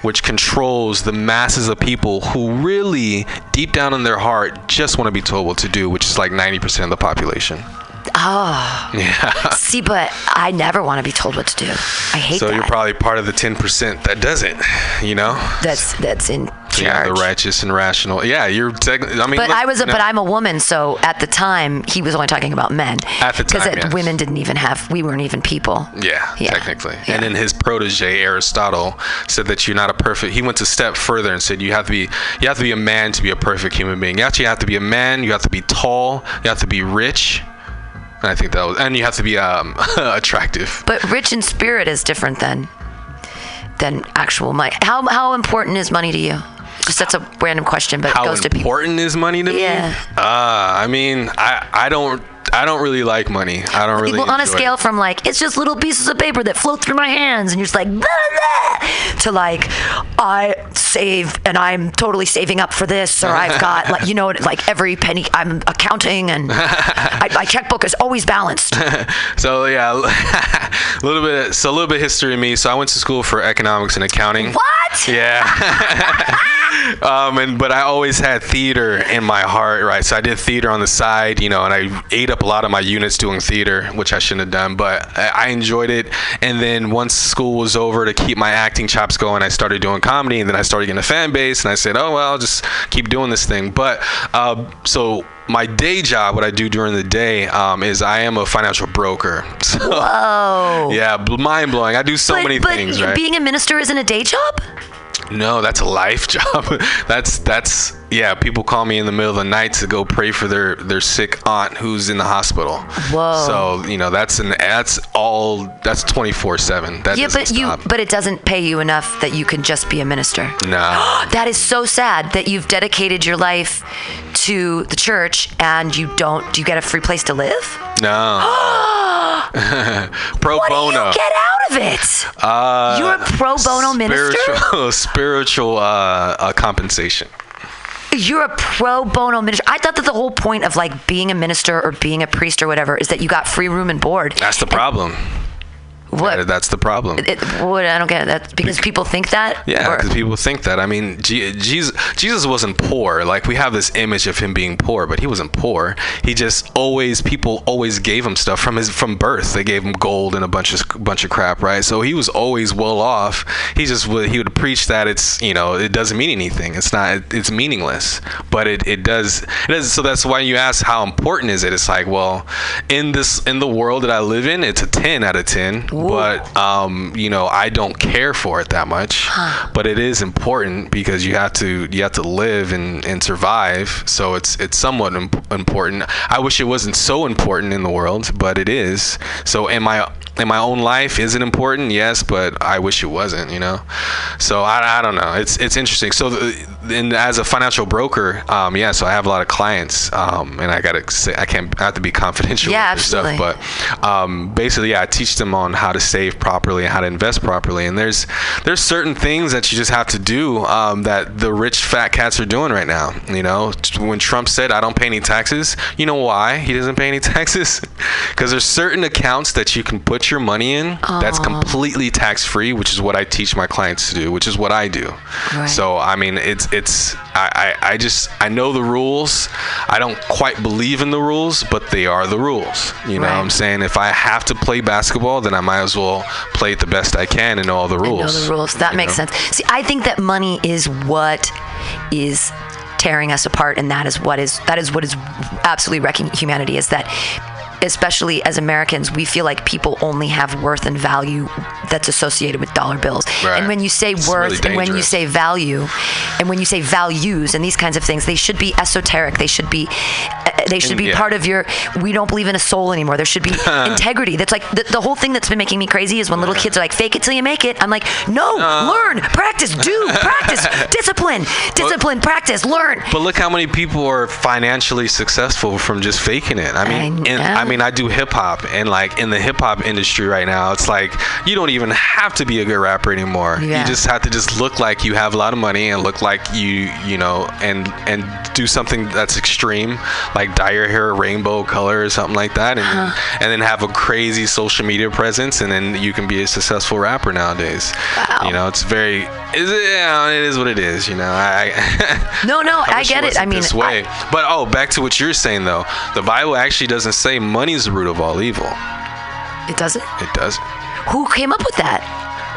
which controls the masses of people who really deep down in their heart just want to be told what to do which is like 90% of the population Oh, yeah see, but I never want to be told what to do. I hate so that. you're probably part of the 10% that doesn't you know that's that's in So yeah, the righteous and rational yeah you're technically i mean but look, I was, a, know, but I'm a woman, so at the time he was only talking about men. At the because time, yes. women didn't even have, we weren't even people. yeah, Yeah. technically. And then his protege Aristotle said that you're not a perfect. He went a step further and said you have to be you have to be a man to be a perfect human being. You actually have to be a man. You have to be tall. You have to be rich. And I think that was, and you have to be um, attractive. But rich in spirit is different than than actual money. How how important is money to you? Just that's a random question, but it How goes to people. important is money to Yeah. me? Uh, I mean, I I don't I don't really like money. I don't really. well, on a enjoy it. scale from like it's just little pieces of paper that float through my hands, and you're just like blah, blah, to like I save and I'm totally saving up for this, or I've got like you know like every penny I'm accounting and I, my checkbook is always balanced. So yeah, a little bit. So a little bit history of me. So I went to school for economics and accounting. What? Yeah. um, and but I always had theater in my heart, right? So I did theater on the side, you know, and I ate up a lot of my units doing theater, which I shouldn't have done, but I enjoyed it. And then once school was over, to keep my acting chops going, I started doing comedy, and then I started getting a fan base, and I said, oh well, I'll just keep doing this thing. But uh, so my day job, what I do during the day, um, is I am a financial broker. So, Whoa. yeah, mind blowing. I do so but, many but things, right? being a minister isn't a day job. No, that's a life job. that's that's yeah. People call me in the middle of the night to go pray for their their sick aunt who's in the hospital. Whoa. So you know that's an that's all that's twenty four seven. That yeah, but you but it doesn't pay you enough that you can just be a minister. no. That is so sad that you've dedicated your life to the church and you don't. Do you get a free place to live? No. pro what bono. get out of it? Uh, You're a pro bono minister? Spiritual, spiritual uh, uh, compensation. You're a pro bono minister. I thought that the whole point of like being a minister or being a priest or whatever is that you got free room and board. That's the problem. What? That's the problem. It, what? I don't get it. That's because people think that. Yeah, because people think that. I mean, Je- Jesus, Jesus wasn't poor. Like we have this image of him being poor, but he wasn't poor. He just always people always gave him stuff from his from birth. They gave him gold and a bunch of bunch of crap, right? So he was always well off. He just would he would preach that it's you know it doesn't mean anything. It's not it's meaningless, but it, it does it does. So that's why you ask how important is it? It's like well, in this in the world that I live in, it's a ten out of ten. But um, you know, I don't care for it that much. But it is important because you have to you have to live and, and survive. So it's it's somewhat imp- important. I wish it wasn't so important in the world, but it is. So in my in my own life, is it important? Yes, but I wish it wasn't. You know. So I, I don't know. It's it's interesting. So the, and as a financial broker, um, yeah. So I have a lot of clients, um, and I gotta say I can't I have to be confidential Yeah, with absolutely. stuff, but um, basically, yeah, I teach them on how to save properly and how to invest properly. And there's there's certain things that you just have to do um, that the rich fat cats are doing right now. You know, when Trump said I don't pay any taxes, you know why he doesn't pay any taxes? Because there's certain accounts that you can put your money in that's completely tax free, which is what I teach my clients to do, which is what I do. Right. So I mean, it's it's I, I I just I know the rules. I don't quite believe in the rules, but they are the rules. You know what I'm saying? If I have to play basketball, then I might as well play it the best I can and know all the rules. know the rules. That makes know? sense. See, I think that money is what is tearing us apart, and that is what is that is what is absolutely wrecking humanity. Is that especially as Americans, we feel like people only have worth and value that's associated with dollar bills. Right. And when you say It's worth really and when you say value, and when you say values and these kinds of things, they should be esoteric. They should be they should be yeah. part of your. We don't believe in a soul anymore. There should be integrity. That's like the, the whole thing that's been making me crazy is when little kids are like, "Fake it till you make it." I'm like, "No, Uh. learn, practice, do, practice, discipline, discipline, practice, learn." But look how many people are financially successful from just faking it. I mean, I in. I mean, I do hip hop, and like in the hip hop industry right now, it's like you don't even have to be a good rapper anymore. Yeah. You just have to just look like you have a lot of money and look like you, you know, and and do something that's extreme, like dye your hair a rainbow color or something like that, and Uh-huh. and then have a crazy social media presence, and then you can be a successful rapper nowadays. You know, it's very, is it? Yeah, it is what it is. You know, I. No, no, I, wish get it. I mean, this way. but oh, back to what you're saying though. The Bible actually doesn't say money is the root of all evil. It doesn't. It doesn't. Who came up with that?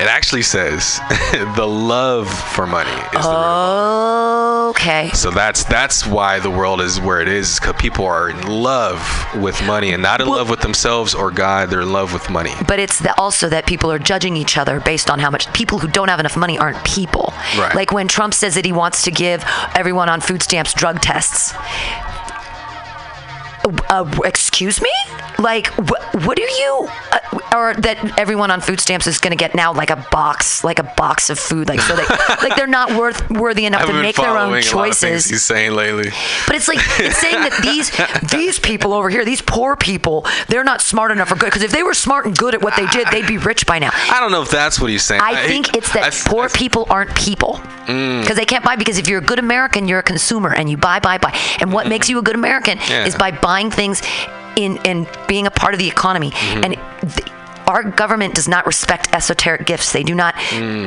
It actually says the love for money is the. Oh, Okay. So that's that's why the world is where it is because people are in love with money and not in love with themselves or God. They're in love with money. But it's the, also that people are judging each other based on how much people who don't have enough money aren't people. Right. Like when Trump says that he wants to give everyone on food stamps drug tests. Uh, excuse me? Like, wh- what do you, uh, or that everyone on food stamps is going to get now like a box, like a box of food, like so they, like they're not worth worthy enough to make their own a lot of things choices. he's saying lately. But it's like it's saying that these these people over here, these poor people, they're not smart enough or good. Because if they were smart and good at what they did, they'd be rich by now. I don't know if that's what he's saying. I think it's that I- poor people aren't people Mm. because they can't buy. Because if you're a good American, you're a consumer and you buy, buy, buy. And what makes you a good American. Yeah. is by buying things in and being a part of the economy. Mm-hmm. And th- our government does not respect esoteric gifts. They do not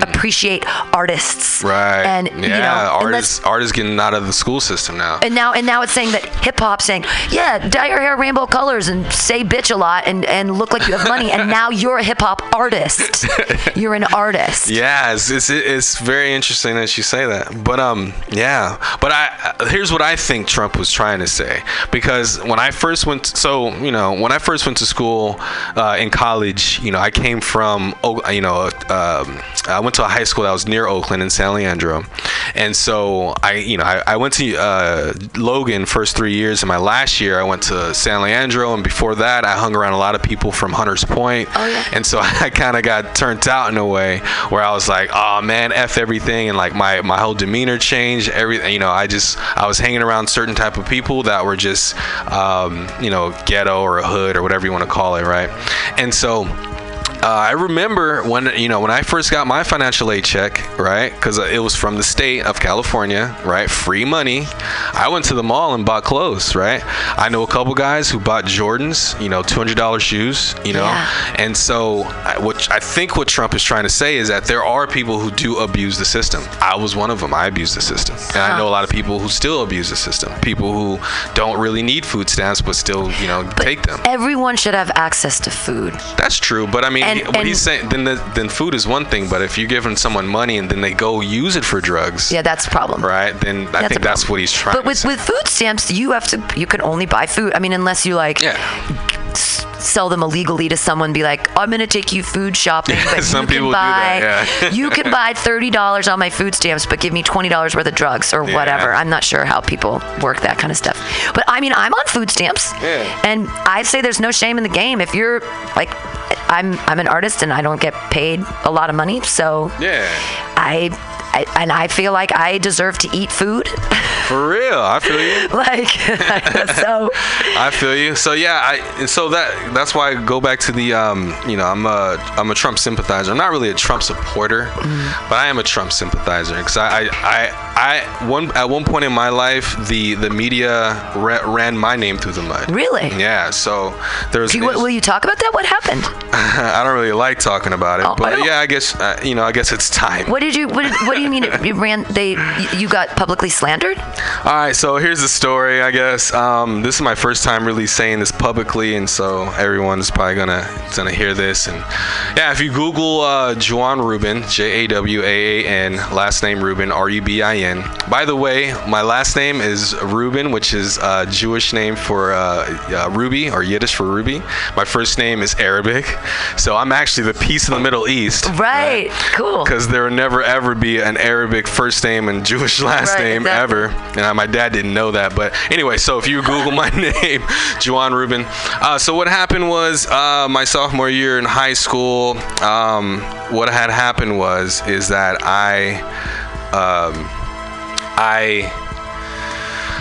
appreciate artists. Mm. Right. And yeah, you know, artists artists getting out of the school system now. and now and now it's saying that hip hop saying, yeah, dye your hair rainbow colors and say bitch a lot and, and look like you have money and now you're a hip hop artist. You're an artist. Yeah, it's, it's it's very interesting that you say that. But um, yeah. But I here's what I think Trump was trying to say because when I first went, so you know, when I first went to school uh, in college, you know, I came from, you know, um, I went to a high school that was near Oakland in San Leandro, and so I, you know, I, I went to uh, Logan first three years. and my last year, I went to San Leandro, and before that, I hung around a lot of people from Hunters Point. Oh, yeah. And so I kind of got turned out in a way where I was like, oh man, f everything, and like my my whole demeanor changed. Everything, you know, I just I was hanging around certain type of people that were just, um, you know, ghetto or a hood or whatever you want to call it, right? And so. Uh, I remember when you know when I first got my financial aid check, right? Because it was from the state of California, right? Free money. I went to the mall and bought clothes, right? I know a couple guys who bought Jordans, you know, two hundred dollars shoes, you know. Yeah. And so, I- what I think what Trump is trying to say is that there are people who do abuse the system. I was one of them. I abused the system, and I know a lot of people who still abuse the system. People who don't really need food stamps but still, you know, take them. Everyone should have access to food. That's true, but I mean, And- what and- he's saying, then the, then food is one thing, but if you're giving someone money and then they go use it for drugs, Yeah, that's a problem. right? Then I That's think that's what he's trying. But with to with food stamps, you have to you can only buy food. I mean, unless you like Yeah. s- sell them illegally to someone. Be like, I'm gonna take you food shopping, but Some you can people do buy that, yeah. you can buy thirty dollars on my food stamps, but give me twenty dollars worth of drugs or Yeah. whatever. I'm not sure how people work that kind of stuff. But I mean, I'm on food stamps, Yeah. and I say there's no shame in the game. If you're like, I'm I'm an artist and I don't get paid a lot of money, so Yeah. I, I and I feel like I deserve to eat food. For real, I feel you. like so. I feel you. So yeah, I and so that that's why I go back to the um, you know, I'm a I'm a Trump sympathizer. I'm not really a Trump supporter, but I am a Trump sympathizer because I, I I I one at one point in my life the the media ra- ran my name through the mud. Really? Yeah. So there's you, will you talk about that? What happened? I don't really like talking about it, Oh, but don't- yeah, I guess uh, you know I guess it's time. What did you? What, did, what do you mean? It, it ran? They you got publicly slandered? All right, so here's the story. I guess um, this is my first time really saying this publicly, and so everyone's probably gonna gonna hear this. And yeah, if you Google uh, Jawaan Rubin, J A W A A N, last name Rubin, R U B I N. By the way, my last name is Rubin, which is a Jewish name for uh, uh, Ruby or Yiddish for Ruby. My first name is Arabic, so I'm actually the peace in the Middle East. Right. Cool. Because there will never ever be an Arabic first name and Jewish last Right, name exactly. ever. And uh, my dad didn't know that. But anyway, so if you Google my name, Jawaan Rubin. Uh, so what happened was uh, my sophomore year in high school. Um, what had happened was is that I, um, I.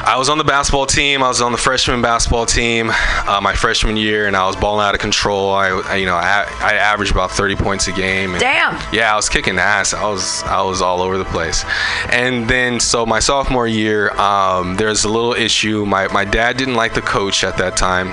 I was on the basketball team. I was on the freshman basketball team uh, my freshman year, and I was balling out of control. I, I you know, I, I averaged about 30 points a game. And Damn. Yeah, I was kicking ass. I was I was all over the place. And then so my sophomore year, um, there's a little issue. My my dad didn't like the coach at that time.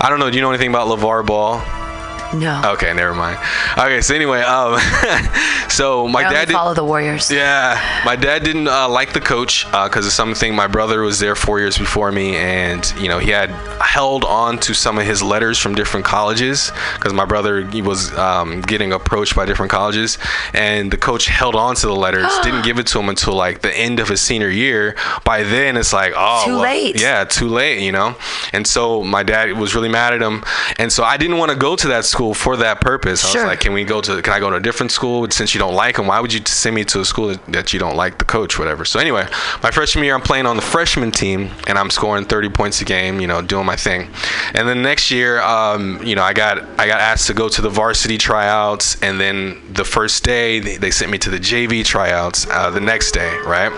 I don't know. Do you know anything about LeVar Ball? No. Okay, never mind. Okay, so anyway, um, so my I dad did, follow the Warriors. yeah, my dad didn't uh, like the coach because of something. My brother was there four years before me, and you know he had held on to some of his letters from different colleges because my brother he was um, getting approached by different colleges, and the coach held on to the letters, didn't give it to him until like the end of his senior year. By then, it's like oh, Too well, late. Yeah, too late, you know. And so my dad was really mad at him, and so I didn't want to go to that school for that purpose. I Sure. was like, can we go to? Can I go to a different school since you don't like him? Why would you send me to a school that, that you don't like the coach, whatever? So anyway, my freshman year, I'm playing on the freshman team, and I'm scoring 30 points a game, you know, doing my thing. And then next year, um, you know, I got I got asked to go to the varsity tryouts, and then the first day they, they sent me to the JV tryouts uh, the next day, right?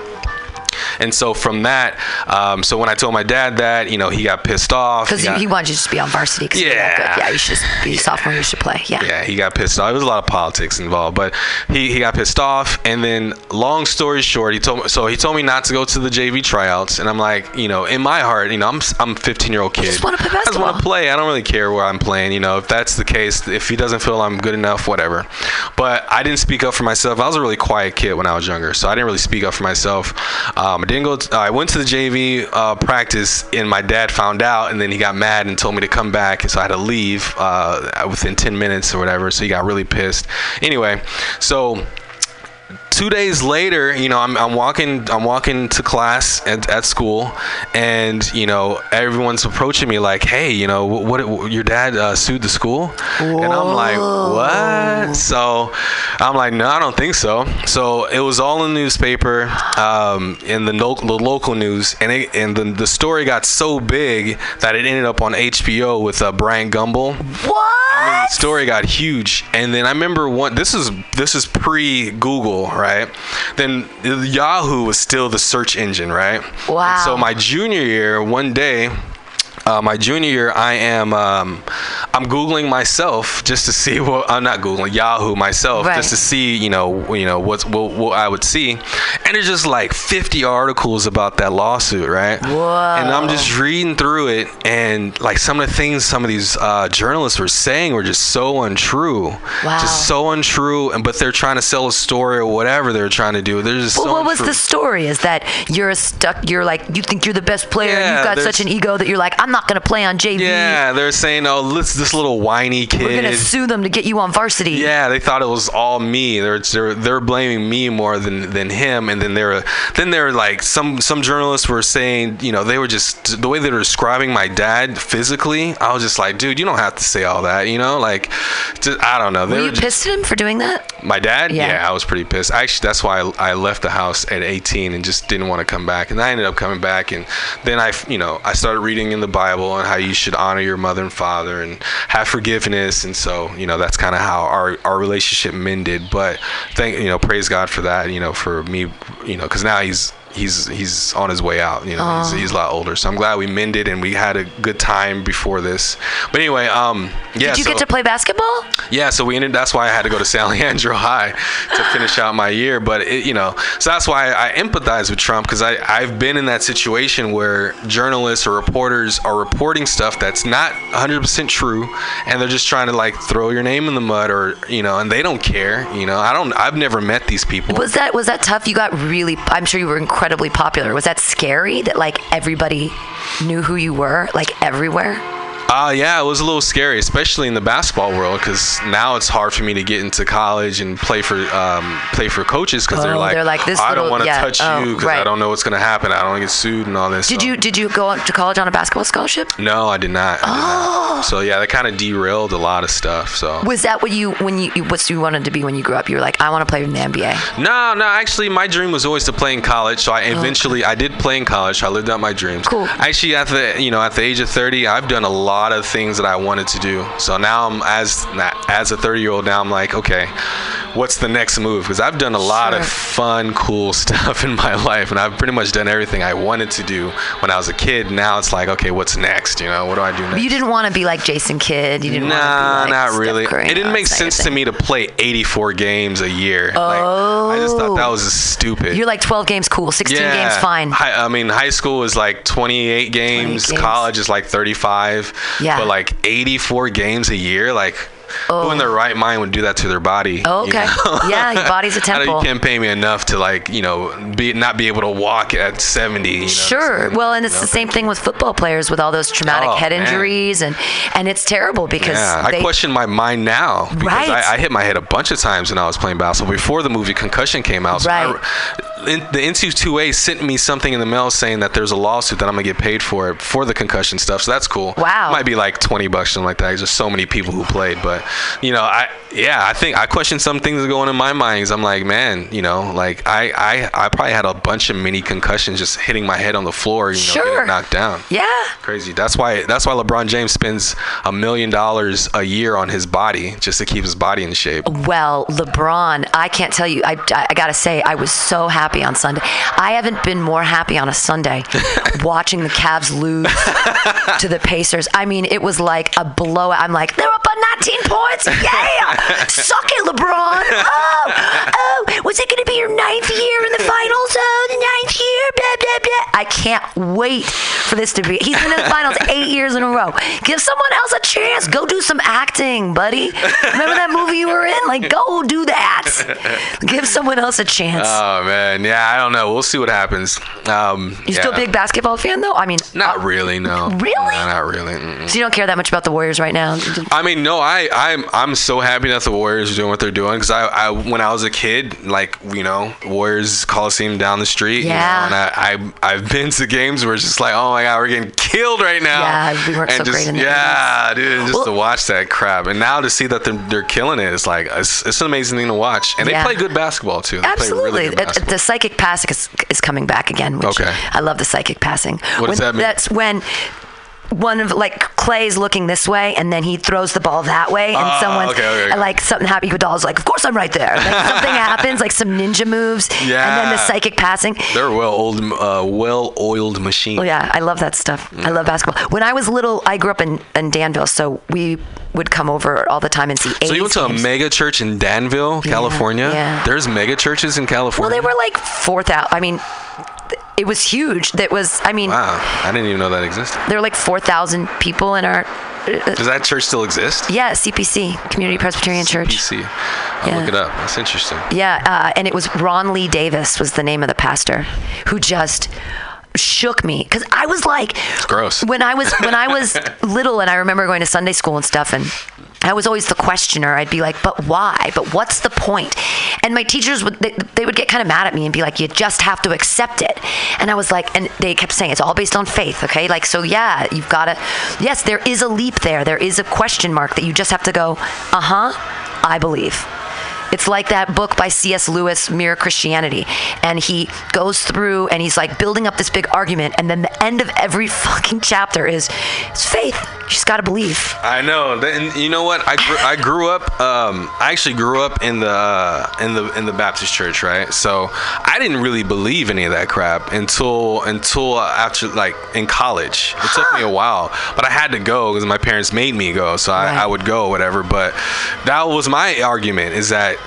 And so from that, um, so when I told my dad that, you know, he got pissed off. Because got- he wanted you to just be on varsity. Cause Yeah. Yeah. You should be sophomore. You should play. Yeah. Yeah, he got pissed off. There was a lot of politics involved, but he, he got pissed off. And then, long story short, he told me so he told me not to go to the JV tryouts. And I'm like, you know, in my heart, you know, I'm I'm a 15 year old kid. just wanna play I just want to play. I don't really care where I'm playing. You know, if that's the case, if he doesn't feel I'm good enough, whatever. But I didn't speak up for myself. I was a really quiet kid when I was younger, so I didn't really speak up for myself. Um, I didn't go. To, I went to the JV uh, practice, and my dad found out, and then he got mad and told me to come back. So I had to leave uh, within 10 minutes or whatever. So he got really pissed. Anyway, so two days later, you know, I'm, I'm walking, I'm walking to class at, at school, and you know, everyone's approaching me like, "Hey, you know, what, what your dad uh, sued the school?" And I'm like, "What?" So I'm like, "No, I don't think so." So it was all in the newspaper, um, in the, no, the local news, and it, and the, the story got so big that it ended up on HBO with uh, Bryant Gumbel. What? I mean, the story got huge, and then I remember one. This is this is pre Google, right? Then Yahoo was still the search engine, right? Wow. And so my junior year, one day. Uh, my junior year, I am um, I'm googling myself just to see what I'm not googling Yahoo myself Right. just to see you know you know what's what, what I would see, and there's just like 50 articles about that lawsuit, right? Whoa. And I'm just reading through it, and like some of the things some of these uh, journalists were saying were just so untrue. Wow. Just so untrue, and but they're trying to sell a story or whatever they're trying to do. They're just Well, so what was the story? Is that you're stuck? You're like you think you're the best player. Yeah, You've got such an ego that you're like I'm not gonna play on JV. Yeah, they're saying, oh, let's, this little whiny kid. We're gonna sue them to get you on varsity. Yeah, they thought it was all me. They're they're, they're blaming me more than, than him. And then they're then they're like some some journalists were saying, you know, they were just the way they were describing my dad physically. I was just like, dude, you don't have to say all that, you know, like, just, I don't know. They Were were you just- pissed at him for doing that? my dad? Yeah. I was pretty pissed. Actually, that's why I, I left the house at 18 and just didn't want to come back. And I ended up coming back, and then I, you know, I started reading in the Bible on how you should honor your mother and father and have forgiveness. And so, you know, that's kind of how our our relationship mended. But thank, you know, praise God for that. You know, for me, you know, because now he's. He's he's on his way out, you know. He's, he's a lot older, so I'm glad we mended and we had a good time before this. But anyway, um, yeah. Did you so, get to play basketball? yeah, so we ended. That's why I had to go to San Leandro High to finish out my year. But it, you know, so that's why I empathize with Trump because I I've been in that situation where journalists or reporters are reporting stuff that's not 100% true, and they're just trying to like throw your name in the mud or you know, and they don't care. You know, I don't. I've never met these people. Was that was that tough? You got really. I'm sure you were incredibly popular. Was that scary? That like everybody knew who you were, like everywhere. Uh, yeah, it was a little scary, especially in the basketball world, because now it's hard for me to get into college and play for um, play for coaches because they're Oh, like, they're like, this I don't want to yeah, touch oh, you because I don't know what's gonna happen. I don't want to get sued and all this. Did so- you did you go to college on a basketball scholarship? No, I did not. I did Oh. not. So yeah, that kind of derailed a lot of stuff. So Was that what you when you what you wanted to be when you grew up? You were like, I want to play in the NBA. no, no. Actually, my dream was always to play in college. So I eventually I did play in college. So I lived out my dreams. Cool. Actually, at the you know at the age of 30, I've done a lot of things that I wanted to do. So now I'm as as a 30 year old now I'm like, okay, what's the next move? Because I've done a lot of fun, cool stuff in my life, and I've pretty much done everything I wanted to do when I was a kid. Now it's like, okay, what's next? You know, what do I do next? But you didn't want to be like Jason Kidd. You didn't Nah, be like not really. It didn't make it's not your sense to me to play 84 games a year. Like, I just thought that oh. was stupid. You're like 12 games cool, 16 games fine. Hi, I mean, high school is like 28 games. games. College is like 35. Yeah. But like 84 games a year, like. Who in their oh. right mind would do that to their body? Oh, you okay. know? Yeah, your body's a temple. You can't pay me enough to like, you know, be not be able to walk at 70. You know? Sure. Well, and it's the same thing with football players with all those traumatic Oh, head man. injuries, and and it's terrible because Yeah, they, I question my mind now because Right. I, I hit my head a bunch of times when I was playing basketball before the movie Concussion came out. So Right. I, the NCAA sent me something in the mail saying that there's a lawsuit that I'm gonna get paid for for the concussion stuff. So that's cool. Wow. Might be like 20 bucks something like that. There's just so many people who played, but you know, I yeah, I think I question some things that go on in my mind. 'cause I'm like, man, you know, like I I I probably had a bunch of mini concussions just hitting my head on the floor, you know, Sure. getting knocked down. yeah. Crazy. That's why. That's why LeBron James spends a million dollars a year on his body just to keep his body in shape. Well, LeBron, I can't tell you. I, I gotta say, I was so happy on Sunday. I haven't been more happy on a Sunday watching the Cavs lose to the Pacers. I mean, it was like a blowout. I'm like, they're up by 19 points. Yeah, suck it, LeBron. Oh, oh, was it gonna be your ninth year in the finals? Oh, the ninth year. Blah blah blah. I can't wait for this to be. He's been in the finals eight years in a row. Give someone else a chance. Go do some acting, buddy. Remember that movie you were in? Like, go do that. Give someone else a chance. Oh man, yeah. I don't know. We'll see what happens. Um, you still a big basketball fan though? I mean, Not really. No. Really? No, not really. Mm-mm. so you don't care that much about the Warriors right now? I mean, no, I, I'm, I'm so happy that the Warriors are doing what they're doing because I, I, when I was a kid, like, you know, Warriors Coliseum down the street, you know, Yeah. and I, I, I've been to games where it's just like, oh my God, we're getting killed right now. Yeah, we weren't and so just, great in the Yeah, dude, just Well- to watch that crap. And now to see that they're, they're killing it, it's like, it's, it's an amazing thing to watch. And Yeah. they play good basketball too. They play Absolutely. really good It- basketball. the psychic passing is, is coming back again. Which Okay. I love the psychic passing. What does that mean? That's when one of like Clay's looking this way and then he throws the ball that way and Oh, someone's okay, okay, okay. like something happy Iguodala's like of course I'm right there like something happens like some ninja moves yeah. and then the psychic passing They're well-oiled, uh, well-oiled machine. Oh yeah, I love that stuff. I love basketball. When I was little, I grew up in, in Danville, so we would come over all the time and see. So you went to a games. mega church in Danville, California? yeah. There's mega churches in California. Well, they were like four thousand. I mean, it was huge. That was. I mean, Wow, I didn't even know that existed. there were like four thousand people in our. uh, Does that church still exist? Yeah, CPC, Community Presbyterian Church. PC. I'll Yeah. look it up. That's interesting. Yeah, uh, and it was Ron Lee Davis was the name of the pastor, who just shook me because I was like, it's gross. When I was when I was little, and I remember going to Sunday school and stuff, and I was always the questioner. I'd be like, "But why? But what's the point?" And my teachers would they, they would get kind of mad at me and be like, "You just have to accept it." And I was like, and they kept saying it's all based on faith, okay? Like, so yeah, you've got to. Yes, there is a leap there. There is a question mark that you just have to go. Uh huh. I believe. It's like that book by C.S. Lewis, Mere Christianity. And he goes through and he's like building up this big argument. And then the end of every fucking chapter is it's faith. You just got to believe. I know. And you know what? I grew, I grew up. Um, I actually grew up in the uh, in the in the Baptist church, right? So I didn't really believe any of that crap until until after like in college. It took me a while, but I had to go because my parents made me go. So I, I would go, whatever. But that was my argument: is that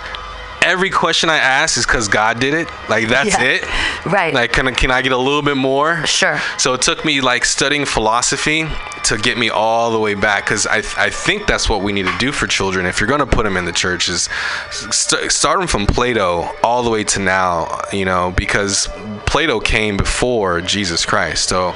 every question I ask is because God did it. Like that's Yeah. it. Right. Like can I- can I get a little bit more? Sure. So it took me like studying philosophy to get me all the way back because I, I think that's what we need to do for children if you're going to put them in the church is st- start them from plato all the way to now you know because plato came before jesus christ so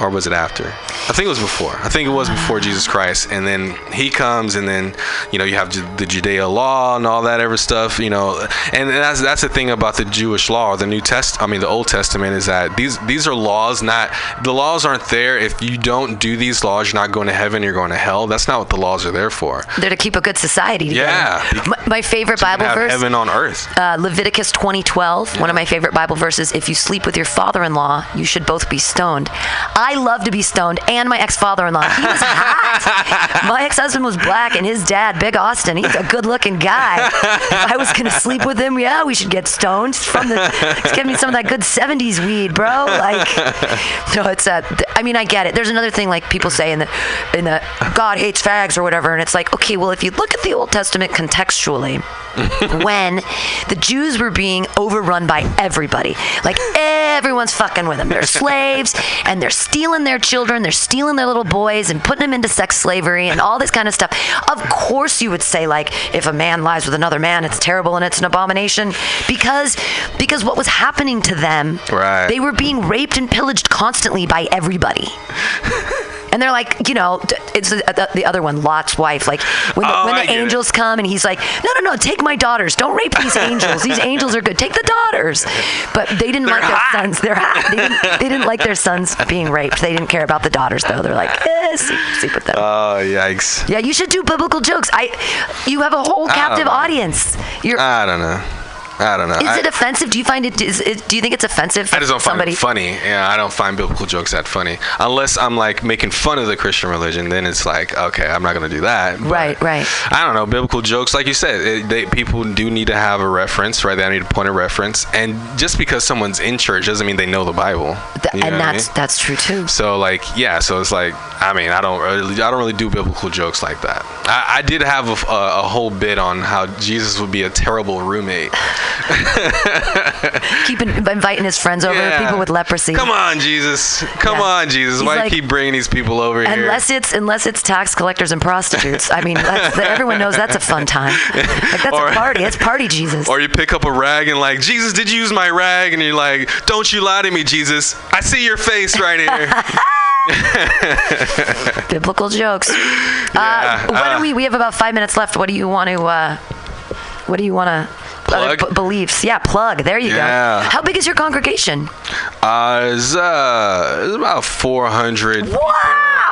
or was it after? I think it was before. I think it was before Jesus Christ, and then he comes, and then you know you have the Judea law and all that ever stuff, you know, and that's that's the thing about the Jewish law or the New Test. I mean, the Old Testament is that these these are laws. Not the laws aren't there if you don't do these laws, you're not going to heaven. You're going to hell. That's not what the laws are there for. They're to keep a good society together. Yeah. My, my favorite can Bible have verse. heaven on earth. Uh, Leviticus 20:12, one of my favorite Bible verses. If you sleep with your father-in-law, you should both be stoned. I love to be stoned, and my ex-father-in-law. He was hot. my ex-husband was black, and his dad, Big Austin, he's a good-looking guy. If I was gonna sleep with him, yeah, we should get stoned from the. Give me some of that good 70s weed, bro. Like, no, it's uh, th- I mean, I get it. There's another thing like people say in the in the God hates fags or whatever, and it's like, okay, well, if you look at the Old Testament contextually when the Jews were being overrun by everybody. Like everyone's fucking with them. They're slaves and they're stealing their children, they're stealing their little boys and putting them into sex slavery and all this kind of stuff. Of course you would say like if a man lies with another man, it's terrible and it's an abomination because because what was happening to them, Right. they were being raped and pillaged constantly by everybody. And they're like, you know, it's the, the, the other one, Lot's wife. Like when the, Oh, when the get it. angels come and he's like, no, no, no, take my daughters. Don't rape these angels. These angels are good. Take the daughters. But they didn't like their sons. They're hot. They didn't, they didn't like their sons being raped. They didn't care about the daughters though. They're like, eh, sleep, sleep with them. Oh yikes! yeah, you should do biblical jokes. I, you have a whole captive audience. You're. I don't know. I don't know. is I, it offensive? Do you find it? Is, it? Do you think it's offensive? I just don't find it funny. Yeah, I don't find biblical jokes that funny. Unless I'm like making fun of the Christian religion, then it's like, okay, I'm not gonna do that. But Right, right. I don't know. Biblical jokes, like you said, it, they, people do need to have a reference, right? They need a point of reference. And just because someone's in church doesn't mean they know the Bible. Th- You know and what I that's mean? that's true too. So like yeah, so it's like I mean I don't really I don't really do biblical jokes like that. I, I did have a, a, a whole bit on how Jesus would be a terrible roommate. Keep in- inviting his friends over, Yeah. people with leprosy. Come on, Jesus. Come Yeah. on, Jesus. He's Why like- do you keep bringing these people over here? Unless it's unless it's tax collectors and prostitutes. I mean, that's, everyone knows that's a fun time. Like that's Or- a party. It's party Jesus. Or you pick up a rag and like, Jesus, did you use my rag? And you're like, don't you lie to me, Jesus. I see your face right here. Biblical jokes. Yeah, uh, what uh. do we? We have about five minutes left. What do you want to? Uh, what do you want to? Plug? b- beliefs. Yeah, plug. There you Yeah. go. How big is your congregation? Uh, it's, uh, it's about 400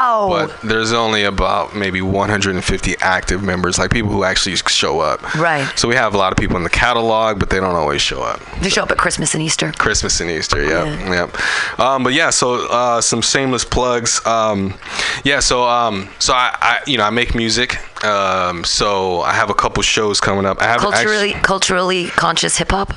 Wow. but there's only about maybe 150 active members, like people who actually show up. Right. So we have a lot of people in the catalog, but they don't always show up. They show up at Christmas and Easter. Christmas and Easter, yep, yep. Um, but yeah, so uh, some shameless plugs. Um, yeah, so um, so I, I, you know, I make music. Um, so I have a couple shows coming up. I have Culturally, culturally conscious hip hop,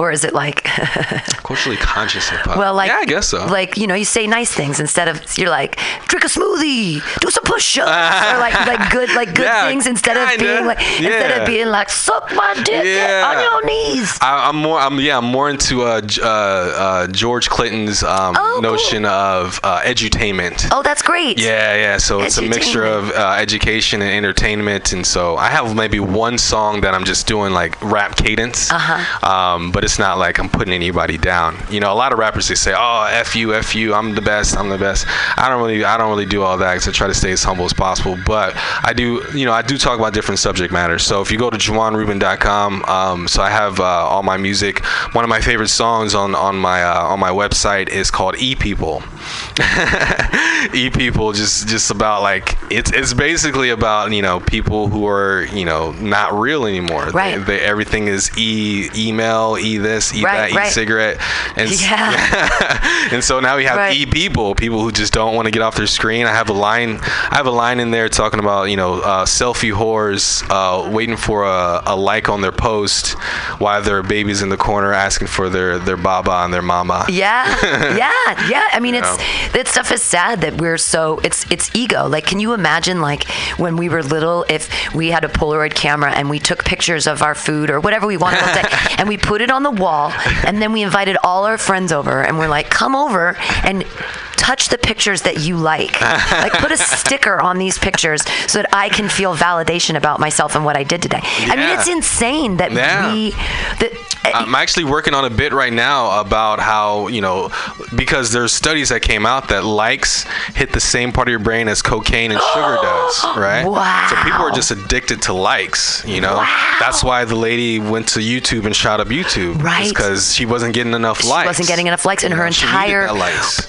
or is it like? culturally conscious hip hop. Well, like yeah, I guess so. Like you know, you say nice things instead of you're like drink a smoothie, do some push-ups, or like like good like good Yeah, things instead of kinda. being like instead of being like suck my dick Yeah. on your knees. I, I'm more. I'm yeah. I'm more into uh, uh, uh, George Clinton's um, Oh, cool. notion of uh, edutainment. Oh, that's great. Yeah, yeah. So it's a mixture of uh, education and entertainment, and so I have maybe one song that I'm just doing like rap cadence. Uh-huh. Um, but it's it's not like I'm putting anybody down. You know, a lot of rappers they say, "Oh, f you, f you, I'm the best, I'm the best." I don't really, I don't really do all that because I try to stay as humble as possible. But I do, you know, I do talk about different subject matters. So if you go to JawanRubin.com, um, so I have uh, all my music. One of my favorite songs on on my uh, on my website is called E People. e People, just just about like it's it's basically about you know people who are you know not real anymore. Right. They, they, everything is e email, e this, e Right, that, right. e cigarette, and Yeah. and so now we have Right. e people, people who just don't want to get off their screen. I have a line, I have a line in there talking about you know uh, selfie whores uh, waiting for a, a like on their post while their babies in the corner asking for their their baba and their mama. Yeah, yeah, yeah. I mean, it's know? that stuff is sad that we're so it's it's ego. Like, can you imagine like when we were little, if we had a Polaroid camera and we took pictures of our food or whatever we wanted all day, and we put it on the wall, and then we invited all our friends over, and we're like, come over and touch the pictures that you like. like, put a sticker on these pictures so that I can feel validation about myself and what I did today. I mean, it's insane that Yeah. we that. I'm actually working on a bit right now about how you know because there's studies that came out that likes hit the same part of your brain as cocaine and sugar does, right? Wow. So people are just addicted to likes, you know. That's why the lady went to YouTube and shot up YouTube, Right. Because she wasn't getting enough she likes. wasn't getting enough likes and her she entire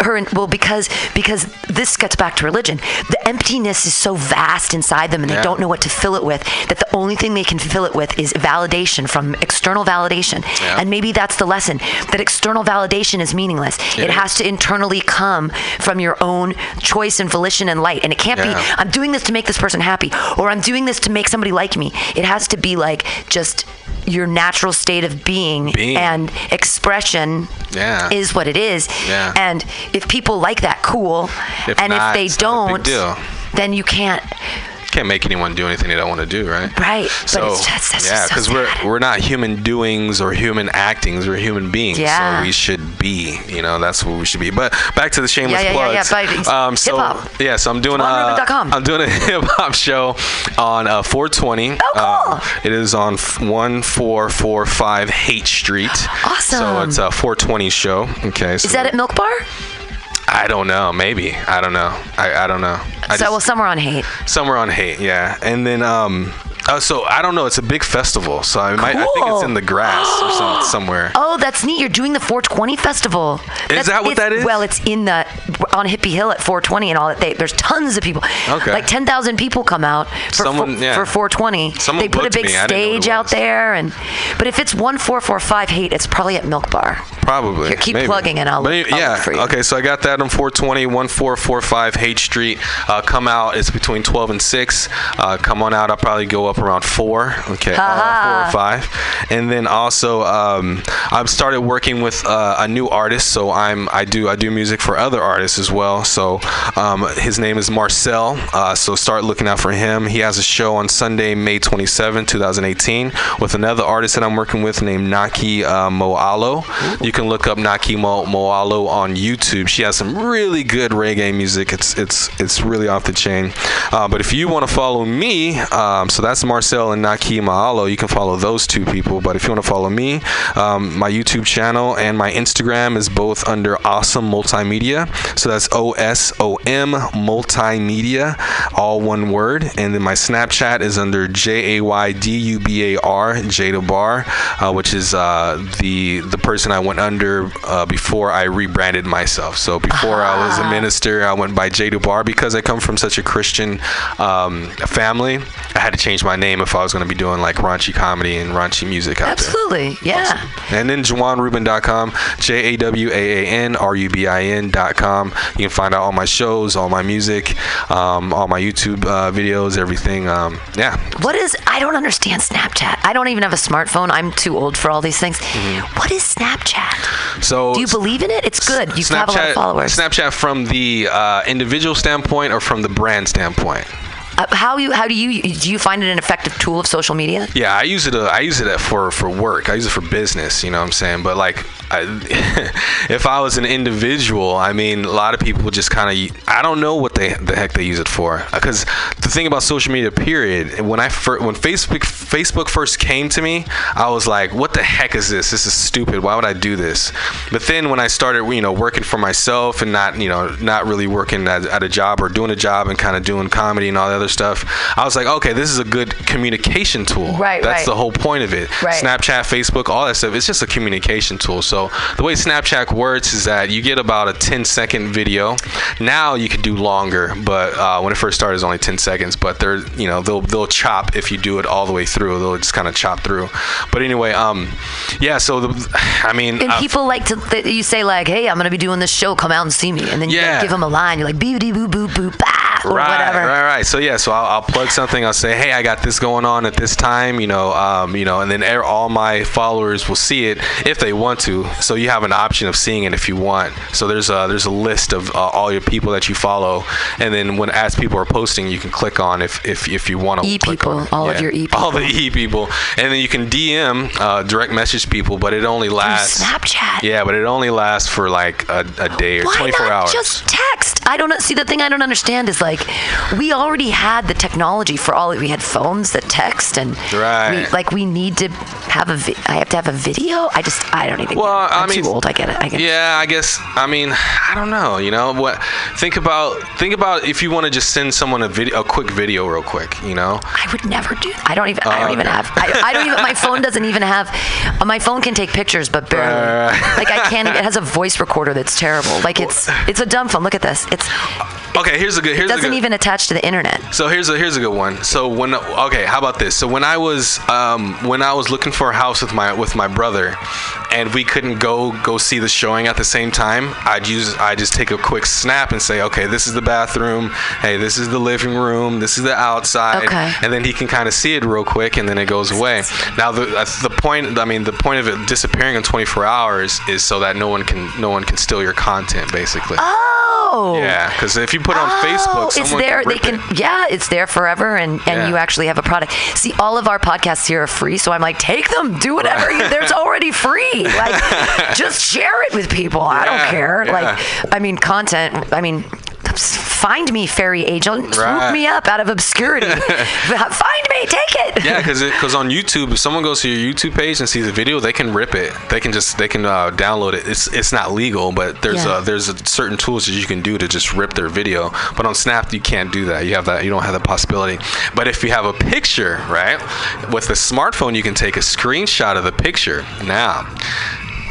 her well because because this gets back to religion the emptiness is so vast inside them and they don't know what to fill it with that the only thing they can fill it with is validation from external validation Yeah. and maybe that's the lesson that external validation is meaningless it, It has to internally come from your own choice and volition and light and it can't Yeah. be i'm doing this to make this person happy or i'm doing this to make somebody like me it has to be like just your natural state of being, Being. and expression Yeah. is what it is. Yeah. And if people like that, cool. If and not, if they it's not a don't, then you can't. Can't make anyone do anything they don't want to do, right? Right. But So it's just, that's yeah, because so we're we're not human doings or human actings. We're human beings. Yeah. So we should be. You know, that's what we should be. But back to the shameless Yeah, yeah, yeah, plugs. yeah, but um, so hip-hop. yeah, so I'm doing a JawaanRubin.com. I'm doing a hip hop show on uh, 420. Oh, cool. Uh, it is on 1445 Haight Street. Awesome. So it's a 420 show. Okay. So Is that at Milk Bar? I don't know. Maybe. I don't know. I, I don't know. I so, just- well, somewhere on Haight. somewhere on Haight yeah and then um uh, so i don't know it's a big festival so i might i think it's in the grass or some, somewhere Oh, that's neat. You're doing the 420 festival. That's- that what that is? Well, it's in the on Hippie Hill at 420 and all that. They, there's tons of people. Okay. Like 10,000 people come out for, Someone- for, yeah. for 420. Someone they put a big me. I didn't know what it stage out there, and but if it's 1445 Haight, it's probably at Milk Bar. probably Here, keep maybe. plugging and I'll any- I'll yeah look for you. okay so i got that on 420 1445 Haight street uh, come out it's between 12 and 6 uh, come on out i'll probably go up around 4 okay uh, 4 or 5 and then also um, i've started working with uh, a new artist. So i'm i do i do music for other artists as well. So um, his name is marcel. Uh, so start looking out for him. He has a show on sunday may 27 2018 with another artist that i'm working with named naki uh, moalo. You can look up naki Mo- moalo on youtube. She has some really good reggae music. It's it's it's really off the chain. Uh, but if you want to follow me um, so that's marcel and naki moalo you can follow those two people. But if you want to follow me um, my youtube channel and my instagram is both under awesome multimedia. So that's o-s-o-m multimedia all one word. And then my snapchat is under j-a-y-d-u-b-a-r Jaydubar uh, which is uh, the the person i went under uh, before i rebranded myself. So before i was a minister i went by Jaydubar because i come from such a christian um, family. I had to change my name if i was going to be doing like raunchy comedy and raunchy music out there Absolutely, yeah. and then JawaanRubin.com, J A W A A N R U B I N.com. You can find out all my shows, all my music, um, all my YouTube uh, videos, everything. Um, yeah. What is? I don't understand Snapchat. I don't even have a smartphone. I'm too old for all these things. Mm-hmm. What is Snapchat? So Do you believe in it? It's good. You have a lot of followers. Snapchat from the uh, individual standpoint or from the brand standpoint? Uh, how you? How do you? Do you find it an effective tool of social media? Yeah, I use it. Uh, I use it for for work. I use it for business. You know what I'm saying? But like I, if I was an individual, I mean, a lot of people just kind of, I don't know what they the heck they use it for. Because the thing about social media, period, when I fir- when Facebook Facebook first came to me, I was like, what the heck is this? This is stupid. Why would I do this? But then when I started, you know, working for myself and not, you know, not really working at, at a job or doing a job and kind of doing comedy and all the other stuff, I was like, okay, this is a good communication tool. Right, That's right. the whole point of it. Right. Snapchat, Facebook, all that stuff. It's just a communication tool. So the way Snapchat works is that you get about a 10 second video. Now you can do longer, but uh, when it first started, it was only 10 seconds. But they're, you know, they'll they'll chop if you do it all the way through. They'll just kind of chop through. But anyway, um, yeah. So the, I mean, And uh, people like to, th- you say like, hey, I'm to be doing this show, come out and see me. And then you like, give them a line. You're like, boop, boo, boo, boo, or right, whatever. Right, right. So yeah, so I'll, I'll plug something. I'll say, hey, I got this going on at this time, you know, um, you know, and then all my followers will see it if they want to. So you have an option of seeing it if you want. So there's a there's a list of uh, all your people that you follow, and then when as people are posting, you can click on if if, if you want to. E people, all of your E people. All the E people, and then you can DM, uh, direct message people, but it only lasts. Snapchat. Yeah, but it only lasts for like a, a day or Why 24 not hours. just text? I don't. See, the thing I don't understand is like, we already had the technology for all. It we had phones that text, and Right. we, like we need to have a. Vi- I have to have a video. I just, I don't even. Well, get it. I'm I mean, too old. I get it. I get it. Yeah, I guess. I mean, I don't know. You know what? Think about think about if you want to just send someone a video, a quick video, real quick. You know. I would never do. That. I don't even. I don't Oh, even have. I, I don't even. My phone doesn't even have. uh, My phone can take pictures, but barely. Right. Like I can't. It has a voice recorder that's terrible. Like it's. It's a dumb phone. Look at this. It's. Okay, here's a good. It Here's a doesn't good, even attach to the internet. So here's a here's a good one. So when okay, how about this? So when I was um, when I was looking for a house with my with my brother, and we couldn't go go see the showing at the same time, I'd use I just take a quick snap and say, okay, this is the bathroom. Hey, this is the living room. This is the outside. Okay. And then he can kind of see it real quick, and then it goes away. Now the the point. I mean, the point of it disappearing in 24 hours is so that no one can no one can steal your content, basically. Oh. Oh. Yeah, because if you put it on Oh, Facebook, it's there. They can, it. yeah, it's there forever, and and Yeah. you actually have a product. See, all of our podcasts here are free, so I'm like, take them, do whatever. you, there's already free. Like, just share it with people. I don't care. yeah. Like, I mean, content. I mean. Find me, fairy agent. Swoop me up out of obscurity. Find me, take it. Yeah, because because on YouTube, if someone goes to your YouTube page and sees a video, they can rip it. They can just they can uh, download it. It's it's not legal, but there's Yeah. uh there's a certain tools that you can do to just rip their video. But on Snap, you can't do that. You have that. You don't have the possibility. But if you have a picture, right, with a smartphone, you can take a screenshot of the picture. Now.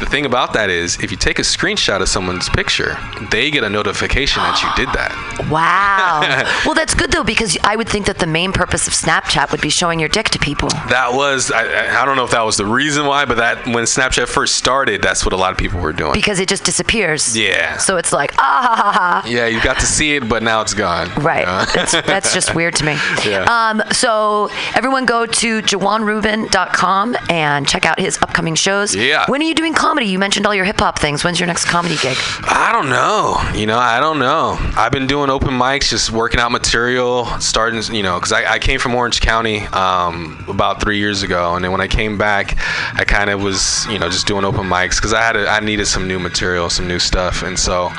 The thing about that is, if you take a screenshot of someone's picture, they get a notification that you did that. Wow. well, that's good though because I would think that the main purpose of Snapchat would be showing your dick to people. That was I, I- don't know if that was the reason why, but that when Snapchat first started, that's what a lot of people were doing. because it just disappears. Yeah. So it's like ah ha ha ha. Yeah, you got to see it, but now it's gone. Right. you know? that's, that's just weird to me. Yeah. Um, so everyone go to jawaanrubin.com and check out his upcoming shows. Yeah. When are you doing comedy? You mentioned all your hip hop things. When's your next comedy gig? I don't know. You know, I don't know. I've been doing open mics, just working out material, starting, you know, because I, I came from Orange County um, about three years ago, and then when I came back, I kind of was, you know, just doing open mics because I had a, I needed some new material, some new stuff, and so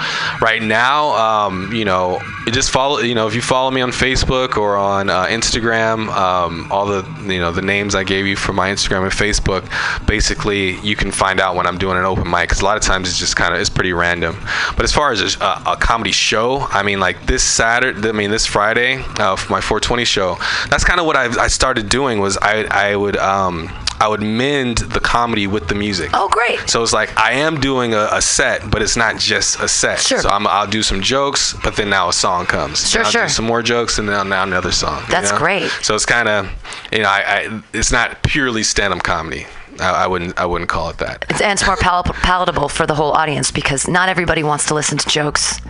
right now, um, you know, just follow, you know, if you follow me on Facebook or on uh, Instagram, um, all the, you know, the names I gave you for my Instagram and Facebook, basically you can find out when I'm doing an open mic because a lot of times it's just kind of it's pretty random. But as far as a, a, a comedy show, I mean, like this Saturday, I mean this Friday uh, for my 420 show, that's kind of what I, I started doing was I I would um I would mend the comedy with the music. Oh, great. So it's like I am doing a, a set, but it's not just a set. Sure. So I'm, I'll do some jokes, but then now a song comes. Sure, I'll sure. Do some more jokes, and then now another song. you That's know? great. So it's kind of, you know, I, I it's not purely stand-up comedy. I, I wouldn't I wouldn't call it that. It's, and it's more pal- palatable for the whole audience because not everybody wants to listen to jokes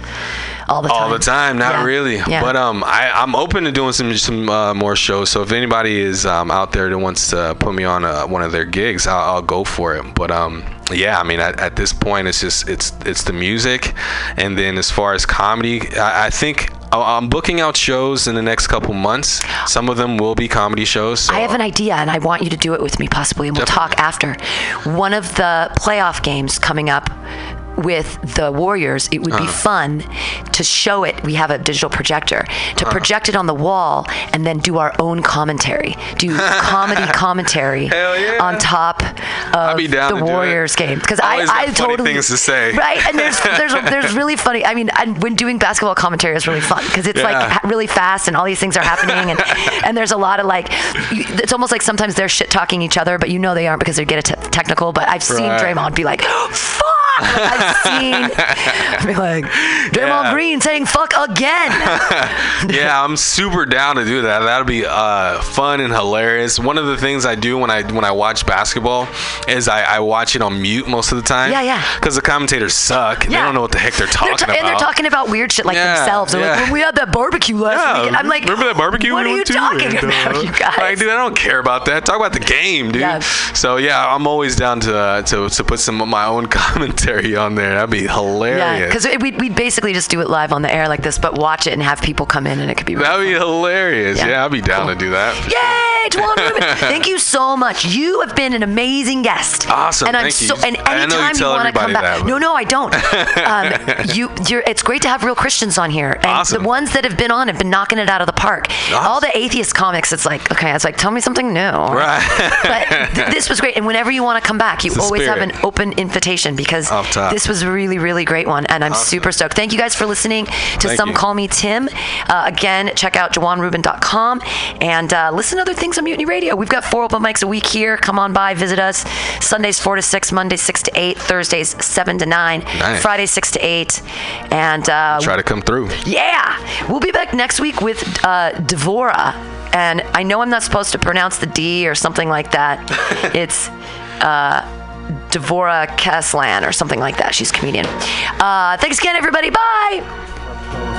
all the time. all the time not Yeah. really Yeah. but um I, i'm open to doing some some uh, more shows so if anybody is um, out there that wants to put me on uh, one of their gigs I'll, I'll go for it but um yeah i mean at, at this point it's just it's it's the music and then as far as comedy i, I think Oh, I'm booking out shows in the next couple months. Some of them will be comedy shows. So I have an idea, and I want you to do it with me, possibly, and we'll talk after. One of the playoff games coming up with the Warriors, it would be Uh-huh. fun to show it. We have a digital projector to Uh-huh. project it on the wall and then do our own commentary, do comedy commentary on top of be the. Warriors game. Because I, I totally things to say. right, and there's there's there's really funny. I mean, and when doing basketball commentary is really fun because it's like Yeah. ha- really fast and all these things are happening and and there's a lot of like it's almost like sometimes they're shit talking each other, but you know they aren't because they get it technical. But I've seen Right. Draymond be like, "Fuck." Like, I've seen be like Draymond Yeah. Green saying "fuck" again. yeah, I'm super down to do that. That'll be uh, fun and hilarious. One of the things I do when I when I watch basketball is I, I watch it on mute most of the time. Yeah, yeah. Because the commentators suck. They Yeah. don't know what the heck they're They're talking ta- about. and they're talking about weird shit like Yeah, themselves. They're like, yeah. when we had that barbecue last Yeah, week, I'm like, remember that barbecue What we are you talking And, about, uh, you guys? Like, dude, I don't care about that. Talk about the game, dude. So yeah, I'm always down to uh, to to put some of my own commentary on there. That'd be hilarious. Yeah, because we we basically just do it live on the air like this, but watch it and have people come in, and it could be. really That'd be hilarious. Yeah. Yeah, I'd be down to do that. Yay, Tuan Rubin. Thank you so much. You have been an amazing guest. Awesome, And I'm thank you. so and I know you you, want to come back. that, no, no, I don't. um, you you're it's great to have real Christians on here. And Awesome. the ones that have been on have been knocking it out of the park. All the atheist comics, it's like, okay, it's like tell me something new. Right. But th- this was great. And whenever you want to come back, you always have an open invitation because. This was a really, really great one. And I'm Awesome. super stoked. Thank you guys for listening to Thank Some you. Call Me Tim. Uh, again, check out JawaanRubin.com and uh, listen to other things on Mutiny Radio. We've got four open mics a week here. Come on by, visit us. Sundays 4 to 6, Mondays 6 to 8, Thursdays 7 to 9, Nice. Fridays 6 to 8. And uh, Try to come through. yeah, we'll be back next week with uh, Devora. And I know I'm not supposed to pronounce the D or something like that. it's uh, Devora Keslan or something like that. She's a comedian. Uh, thanks again, everybody. Bye.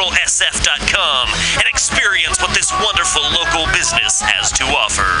www.subliminalsf.com and experience what this wonderful local business has to offer.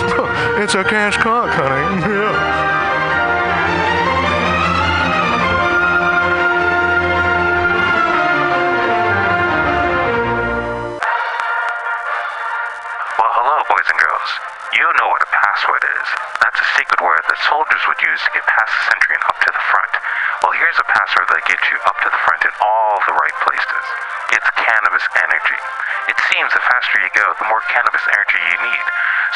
universe? It's a cash cock, honey. Yeah. Well, hello, boys and girls. You know what a password is. That's a secret word that soldiers would use to get past the sentry and up to the front. Well, here's a password that gets you up to the front in all the right places. It's cannabis energy. It seems the faster you go, the more cannabis energy you need.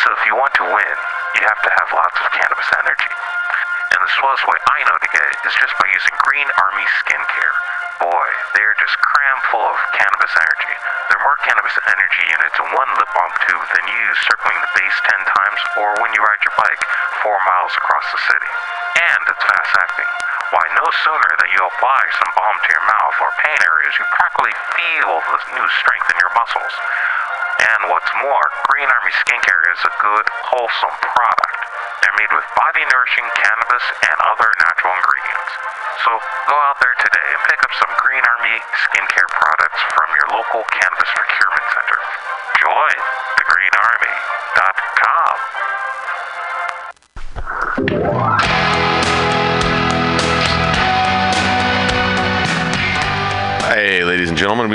So if you want to win, you have to have lots of cannabis energy. And the slowest way I know to get it is just by using Green Army Skincare. Boy, they're just crammed full of cannabis energy. There are more cannabis energy units in one lip balm tube than you use circling the base 10 times or when you ride your bike 4 miles across the city. And it's fast acting. Why, no sooner than you apply some balm to your mouth or pain areas, you practically feel the new strength in your muscles. And what's more, Green Army Skincare is a good, wholesome product. They're made with body nourishing cannabis and other natural ingredients. So go out there today and pick up some Green Army skincare products from your local cannabis procurement center. Join thegreenarmy.com.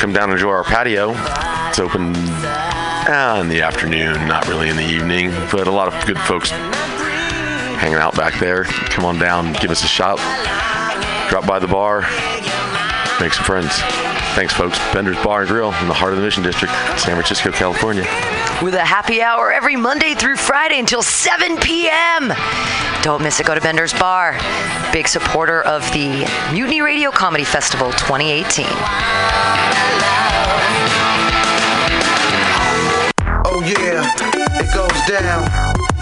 come down and enjoy our patio. It's open uh, in the afternoon, not really in the evening, but a lot of good folks hanging out back there. Come on down, give us a shot, drop by the bar, make some friends. Thanks, folks. Bender's Bar and Grill in the heart of the Mission District, San Francisco, California. With a happy hour every Monday through Friday until 7 p.m. Don't miss it. Go to Bender's Bar. Big supporter of the Mutiny Radio Comedy Festival 2018. Oh yeah, it goes down.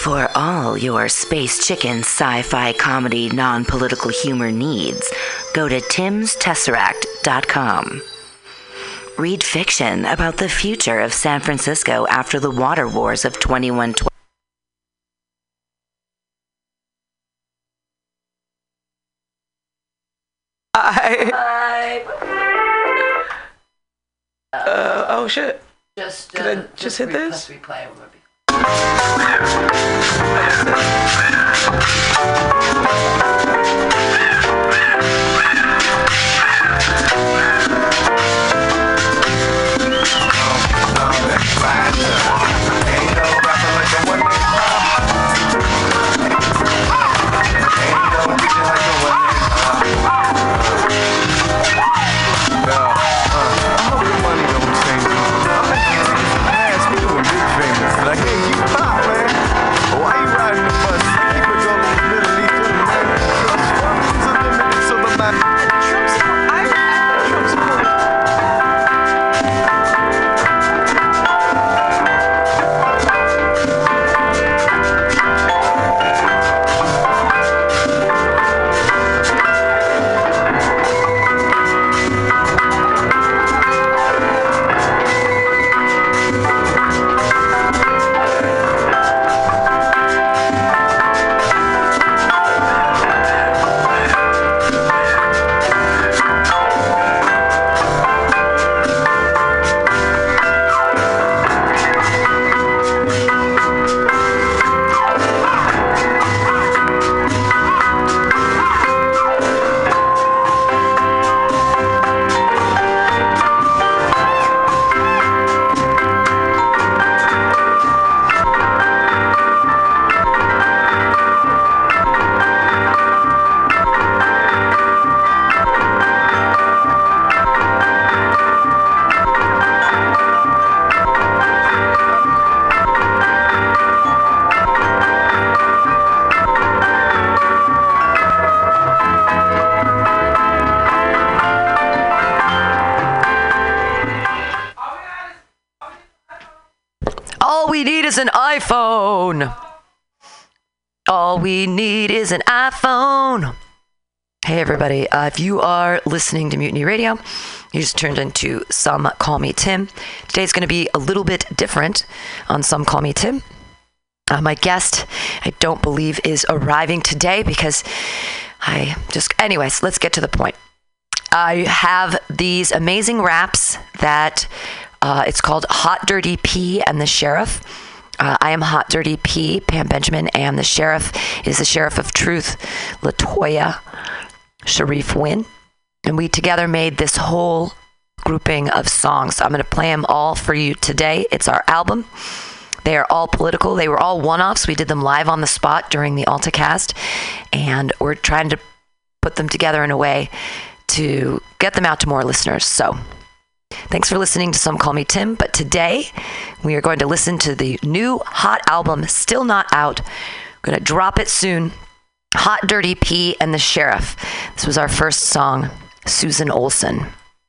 For all your space chicken sci fi comedy non political humor needs, go to timstesseract.com. Read fiction about the future of San Francisco after the water wars of 2112. Hi. Uh, oh shit. Just, Can I just hit this? Like, you pop, man. Why you riding the bus? Keep it going in the middle is an iPhone. All we need is an iPhone. Hey, everybody. Uh, if you are listening to Mutiny Radio, you just turned into Some Call Me Tim. Today's going to be a little bit different on Some Call Me Tim. Uh, my guest, I don't believe, is arriving today because I just. Anyways, let's get to the point. I have these amazing raps that uh, it's called Hot Dirty P and the Sheriff. Uh, I am Hot Dirty P, Pam Benjamin, and the sheriff is the sheriff of truth, Latoya Sharif Wynn. And we together made this whole grouping of songs. I'm going to play them all for you today. It's our album. They are all political. They were all one offs. We did them live on the spot during the AltaCast, and we're trying to put them together in a way to get them out to more listeners. So, thanks for listening to Some Call Me Tim. But today, we are going to listen to the new hot album, still not out. We're going to drop it soon. Hot Dirty P and the Sheriff. This was our first song, Susan Olson.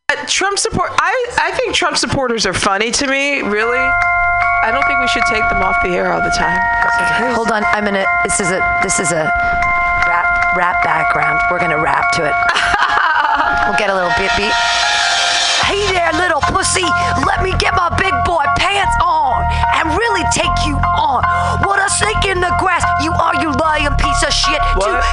Uh, Trump support. I I think Trump supporters are funny to me. Really, I don't think we should take them off the air all the time. Hold on, I'm gonna. This is a this is a rap rap background. We're gonna rap to it. we'll get a little bit beat. Of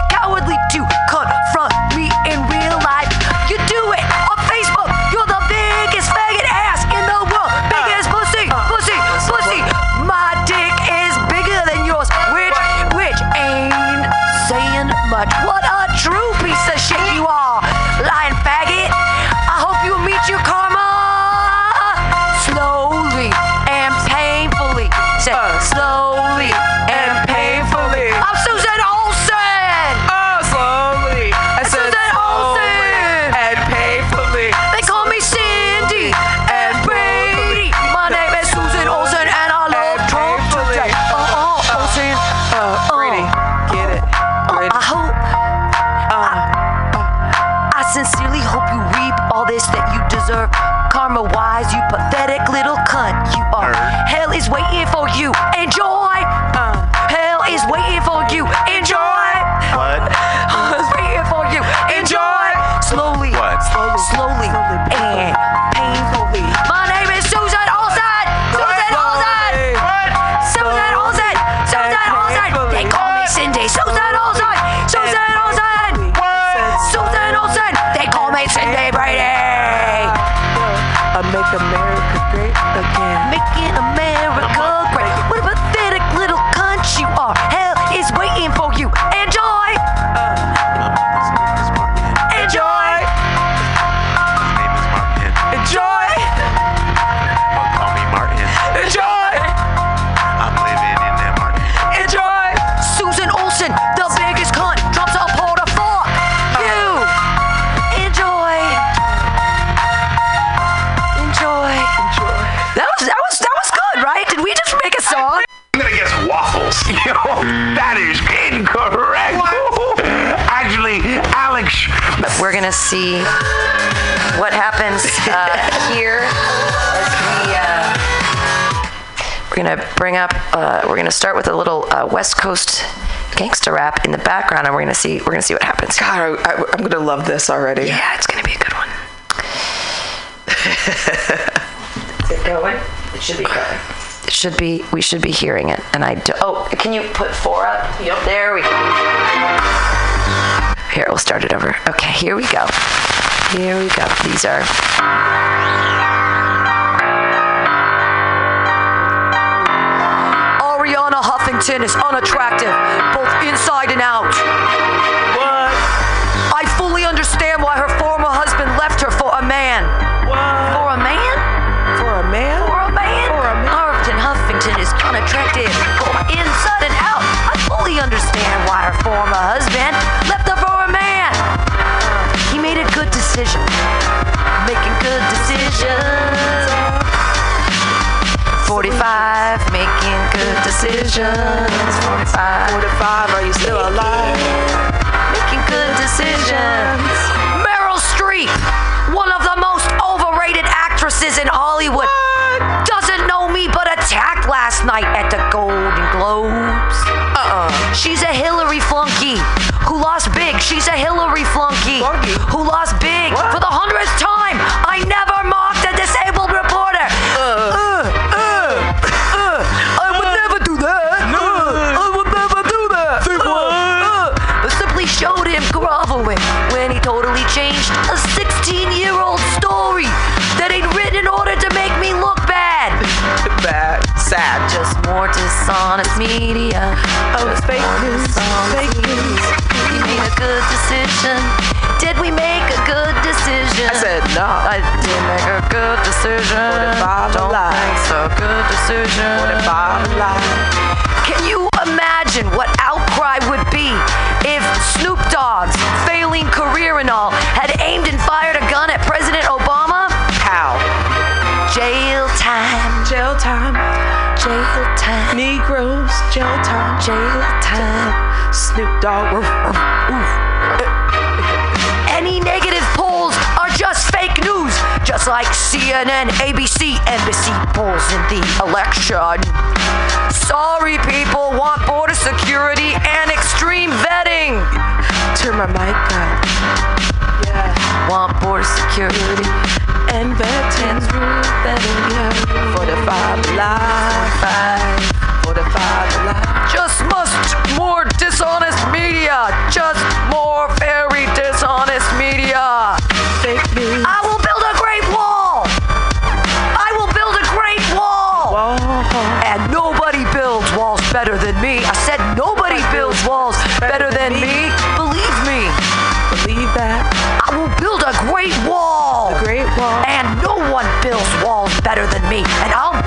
cunt. You are. Hell is waiting Gonna see what happens uh, here as we. Uh, we're gonna bring up. Uh, we're gonna start with a little uh, West Coast gangster rap in the background, and we're gonna see. We're gonna see what happens. God, I, I'm gonna love this already. Yeah, it's gonna be a good one. Is it going? It should be going. It should be. We should be hearing it. And I do. Oh, can you put four up? Yep. There we go. Here, we'll start it over. Okay, here we go. Here we go. These are. Arianna Huffington is unattractive, both inside and out. What? I fully understand why her former husband left her for a man. What? For a man? For a man? For a man? For a man. Huffington Huffington is unattractive, both inside and out. I fully understand why her former husband decisions. 45, 45, are you still alive? Making good decisions. Meryl Streep, one of the most overrated actresses in Hollywood, doesn't know me but attacked last night at the Golden Globes. Uh Uh-uh. She's a Hillary flunky who lost big. She's a Hillary flunky, flunky. who lost big Bad. Just more dishonest media. Oh, Just fake news. Fake news. You made a good decision. Did we make a good decision? I said no. I did make a good decision. What if I'm Don't alive? think so. Good decision. What if I'm alive? Can you imagine what outcry would be if Snoop Dogg's failing career and all had aimed and fired a gun at President Obama? How? Jail time. Jail time. Jail time. Negroes. Jail time. Jail time. Snoop Dogg. Oof, oof. Eh. Any negative polls are just fake news, just like CNN, ABC, NBC polls in the election. Sorry, people want border security and extreme vetting. Turn my mic up. Want border security And veterans. vetting. For the five alive. Five. For the five alive. Just must more dishonest media. Just more very dishonest media. Fake news. I will build a great wall. I will build a great wall. And nobody builds walls better than me. I said nobody builds walls better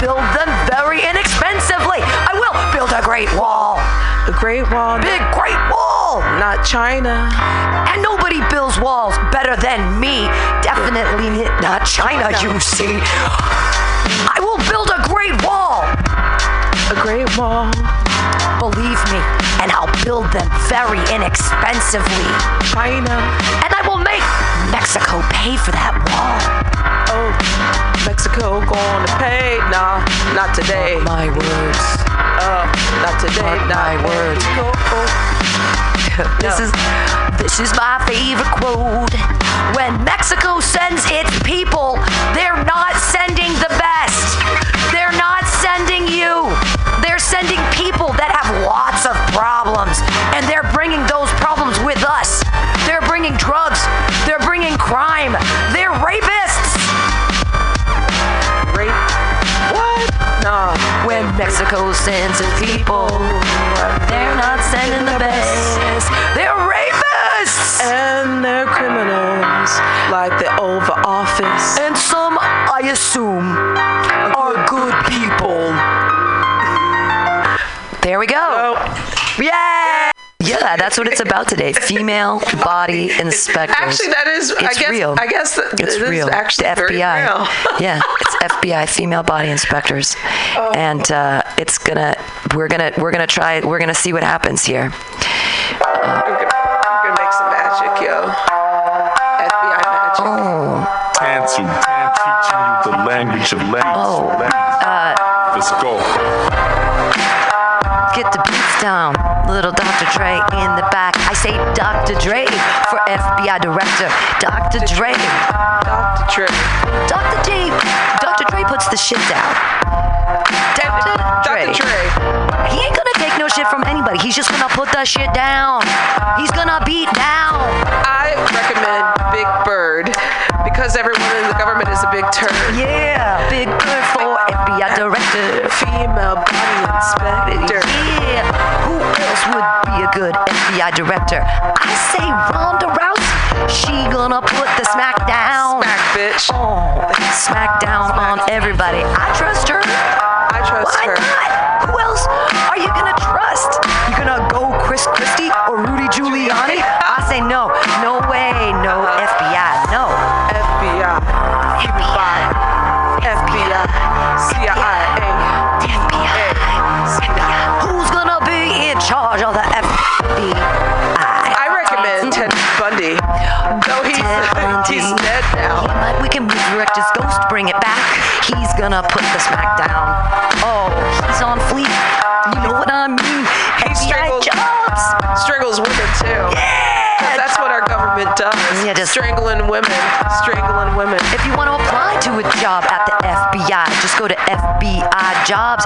build them very inexpensively. I will build a great wall. A great wall. Big great wall. Not China. And nobody builds walls better than me. Definitely not China, you see. I will build a great wall. A great wall. Believe me, and I'll build them very inexpensively. China. And I will make Mexico pay for that wall. Not today. My words. Uh, not today. Mark not my words. This is this is my favorite quote. When Mexico sends its people, they're not sending the Sends its people, they're not sending the best. They're rapists. And they're criminals, like the Oval Office. And some, I assume, are good people. There we go. Yeah. Yeah, that's what it's about today. Female body inspectors. Actually, that is. It's I guess. real. I guess that It's real. actually the FBI. real. yeah, FBI, female body inspectors, Oh. and uh, it's gonna. We're gonna. We're gonna try. We're gonna see what happens here. We're gonna, we're gonna make some magic, yo. FBI magic. Oh. Tantu, Tan teaching you the language of language. Oh. Uh, Let's go. Get the beats down, little Dr. Dre in the back. I say Dr. Dre for FBI director. Dr. Dre. Dr. Dre. Puts the shit down. Dr. Dre. Dr. Dre. He ain't gonna take no shit from anybody. He's just gonna put that shit down. He's gonna beat down. I recommend Big Bird because everyone in the government is a big turd. Yeah, Big Bird for FBI director. Female body inspector. Yeah, who else would be a good FBI director? I say Ronda Rousey. She gonna put the smack down. Smack, bitch. Oh, smack down on everybody. I trust her. I trust Why her. not? Who else are you gonna trust? You gonna go Chris Christie or Rudy Giuliani? I say no. Bring it back. He's gonna put the smack down. Oh, he's on fleek. You know what I mean? He FBI strangles, government does. Yeah, just strangling women, strangling women. If you want to apply to a job at the FBI, just go to FBIJobs.gov.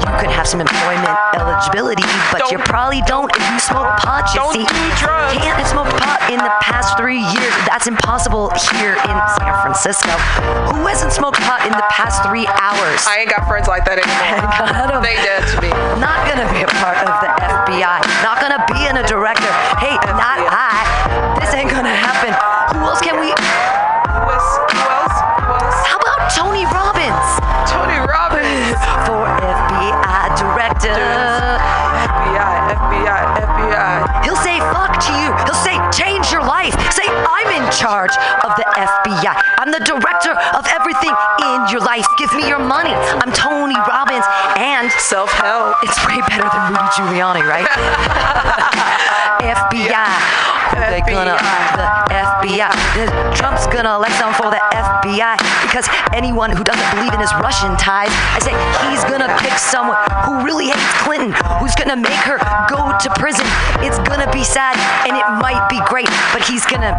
You could have some employment eligibility, but you probably don't if you smoke pot. You Don't see, can't have smoked pot in the past three years. That's impossible here in San Francisco. Who hasn't smoked pot in the past three hours? I ain't got friends like that anymore. They dead to me. Not gonna be a part of the FBI. Not gonna be in a director. Hey, not I. This ain't gonna happen. Who else can we? Who else? Who else? Who else? How about Tony Robbins Tony Robbins. for FBI director? FBI, FBI, FBI. He'll say fuck to you. He'll say change your life. Say I'm in charge of the FBI. I'm the director of everything in your life. Give me your money. I'm Tony Robbins and self-help. It's way better than Rudy Giuliani, right? FBI. They're gonna the FBI. Trump's gonna elect someone for the FBI because anyone who doesn't believe in his Russian ties, I say he's gonna pick someone who really hates Clinton, who's gonna make her go to prison. It's gonna be sad and it might be great, but he's gonna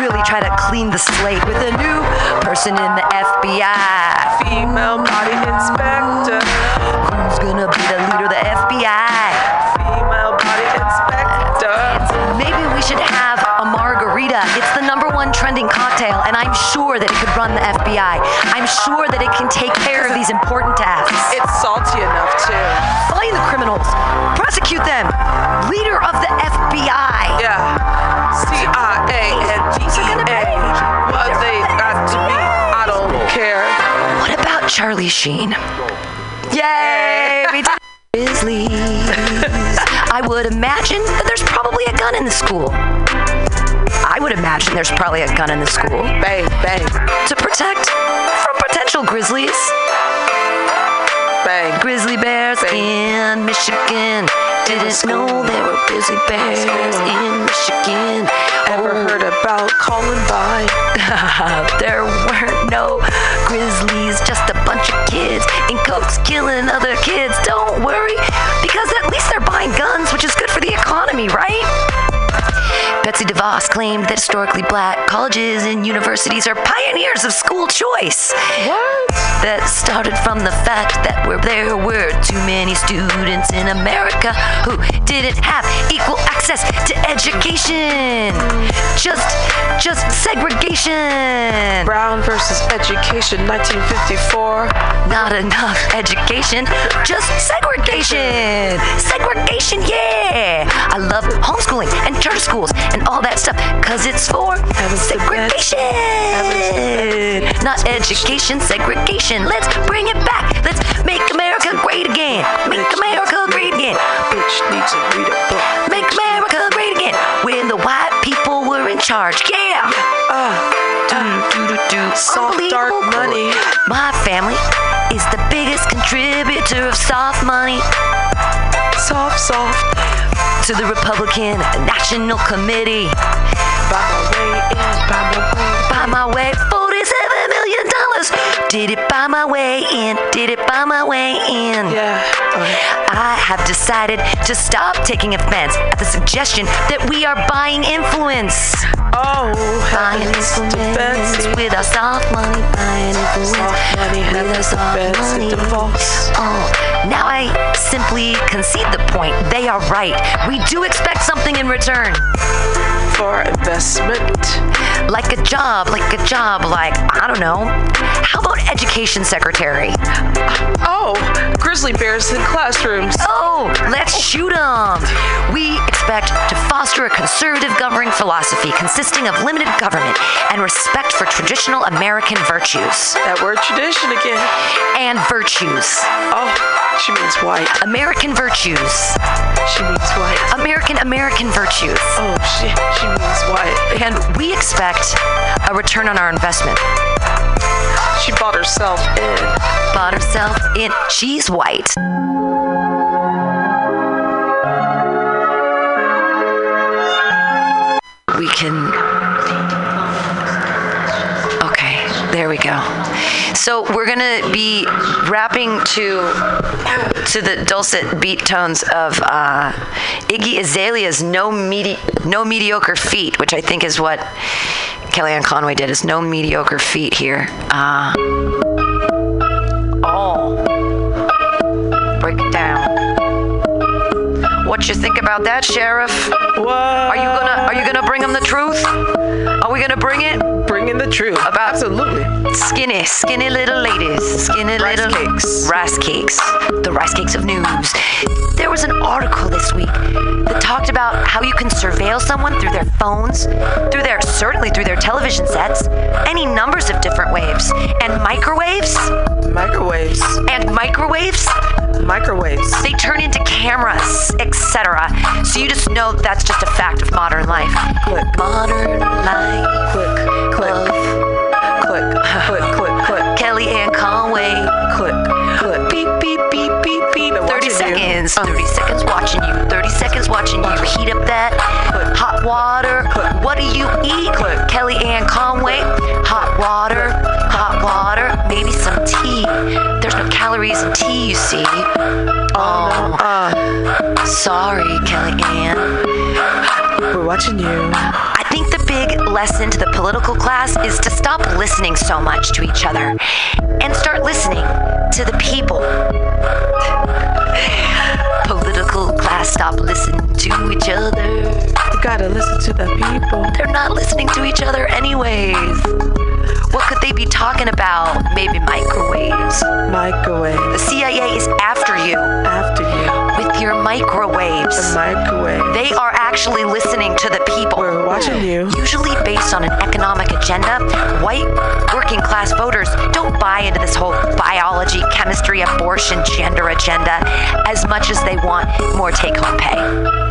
really try to clean the slate with a new person in the FBI. Female body inspector. Who's gonna be the leader of the FBI? FBI. I'm sure that it can take care of these important tasks. It's salty enough too. Find the criminals, prosecute them. Leader of the FBI. Yeah. CIA and DEA. What they got to be. I don't care. What about Charlie Sheen? Yay! We did Grizzlies. I would imagine that there's probably a gun in the school. I would imagine there's probably a gun in the school. Bang, bang. To protect from potential grizzlies. Bang. Grizzly bears in Michigan. Didn't know there were grizzly bears in Michigan. Ever oh. heard about Columbine? there weren't no grizzlies, just a bunch of kids in coats killing other kids. Don't worry, because at least they're buying guns, which is good for the economy, right? Betsy DeVos claimed that historically black colleges and universities are pioneers of school choice. What? That started from the fact that there were too many students in America who didn't have equal access to education. Just, just segregation. Brown versus Education, 1954. Not enough education, just segregation. Segregation, yeah. I love homeschooling and charter schools and all that stuff because it's for segregation. Not education, segregation. Let's bring it back. Let's make America great again. Make America great again. Bitch needs to read a book. America great again. When the white people were in charge. Yeah. Uh, do, do, do, do. Soft dark money. My family is the biggest contributor of soft money. Soft, soft. To the Republican National Committee. By my way in, by my way. By my way, $47 million. Did it by my way in, did it by my way in. Yeah. I have decided to stop taking offense at the suggestion that we are buying influence. Oh, buying influence with our soft money, buying influence Soft money with our soft money. Oh, now I simply concede the point. They are right. We do expect something in return. For investment. Like a job, like a job, like, I don't know. How about education secretary? Oh, grizzly bears in classrooms. Oh, let's shoot 'em. We expect to foster a conservative governing philosophy consisting of limited government and respect for traditional American virtues. That word tradition again. And virtues. Oh, she means white. American virtues. She means white. American American virtues. Oh, she, she means white. And we expect a return on our investment. She bought herself in. Bought herself in. She's white. Can. Okay, There we go. So we're gonna be rapping to to the dulcet beat tones of uh, Iggy Azalea's "No Medi- No Mediocre Feet," which I think is what Kellyanne Conway did. Is "No Mediocre Feet" here. Uh, oh, break it down. What you think about that, Sheriff? What? Are you gonna Are you gonna bring him the truth? Are we gonna bring it? Bring in the truth. About Absolutely. skinny, skinny little ladies, skinny Rice little cakes. rice cakes, the rice cakes of news. There was an article this week that talked about how you can surveil someone through their phones, through their certainly through their television sets, any numbers of different waves, and microwaves, Microwaves. and microwaves. Microwaves. They turn into cameras, etc. So you just know that's just a fact of modern life. Click. Modern life. Click. Click. Click. Click. Click. Click. Kellyanne Conway. Click. Click. Beep, beep, beep, beep, beep. They're 30 watching you. seconds. Uh. 30 seconds watching you. 30 seconds watching you. Heat up that hot water. What do you eat? Kellyanne Conway. Hot water. Hot water. Maybe some tea. There's no calories in tea, you see. Oh, Uh, sorry, Kellyanne. we're watching you. I think the big lesson to the political class is to stop listening so much to each other and start listening to the people. Political class, stop listening to each other. You gotta listen to the people. They're not listening to each other, anyways. What could they be talking about? Maybe microwaves. Microwave. The CIA is after you After you. Microwaves. The microwave. They are actually listening to the people. We're watching you. Usually based on an economic agenda, white working class voters don't buy into this whole biology, chemistry, abortion, gender agenda as much as they want more take home pay.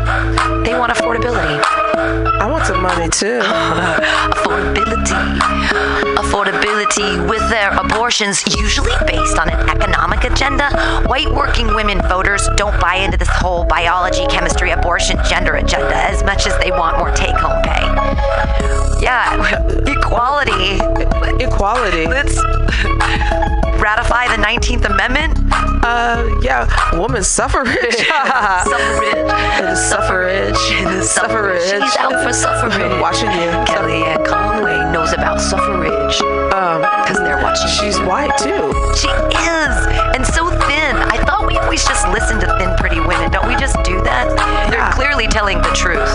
They want affordability. I want some money too. affordability. Affordability with their abortions, usually based on an economic agenda. White working women voters don't buy into this whole biology, chemistry, abortion, gender agenda as much as they want more take home pay. Yeah, equality. Equality. Let's ratify the 19th Amendment. Uh, yeah. Woman suffrage. suffrage. Suffrage. Suffrage. She's out for suffrage. Watching you. Kellyanne Conway knows about suffrage. Um, Because they're watching. she's white too. She is, and so thin. I thought we always just listen to thin, pretty women. Don't we just do that? They're clearly telling the truth.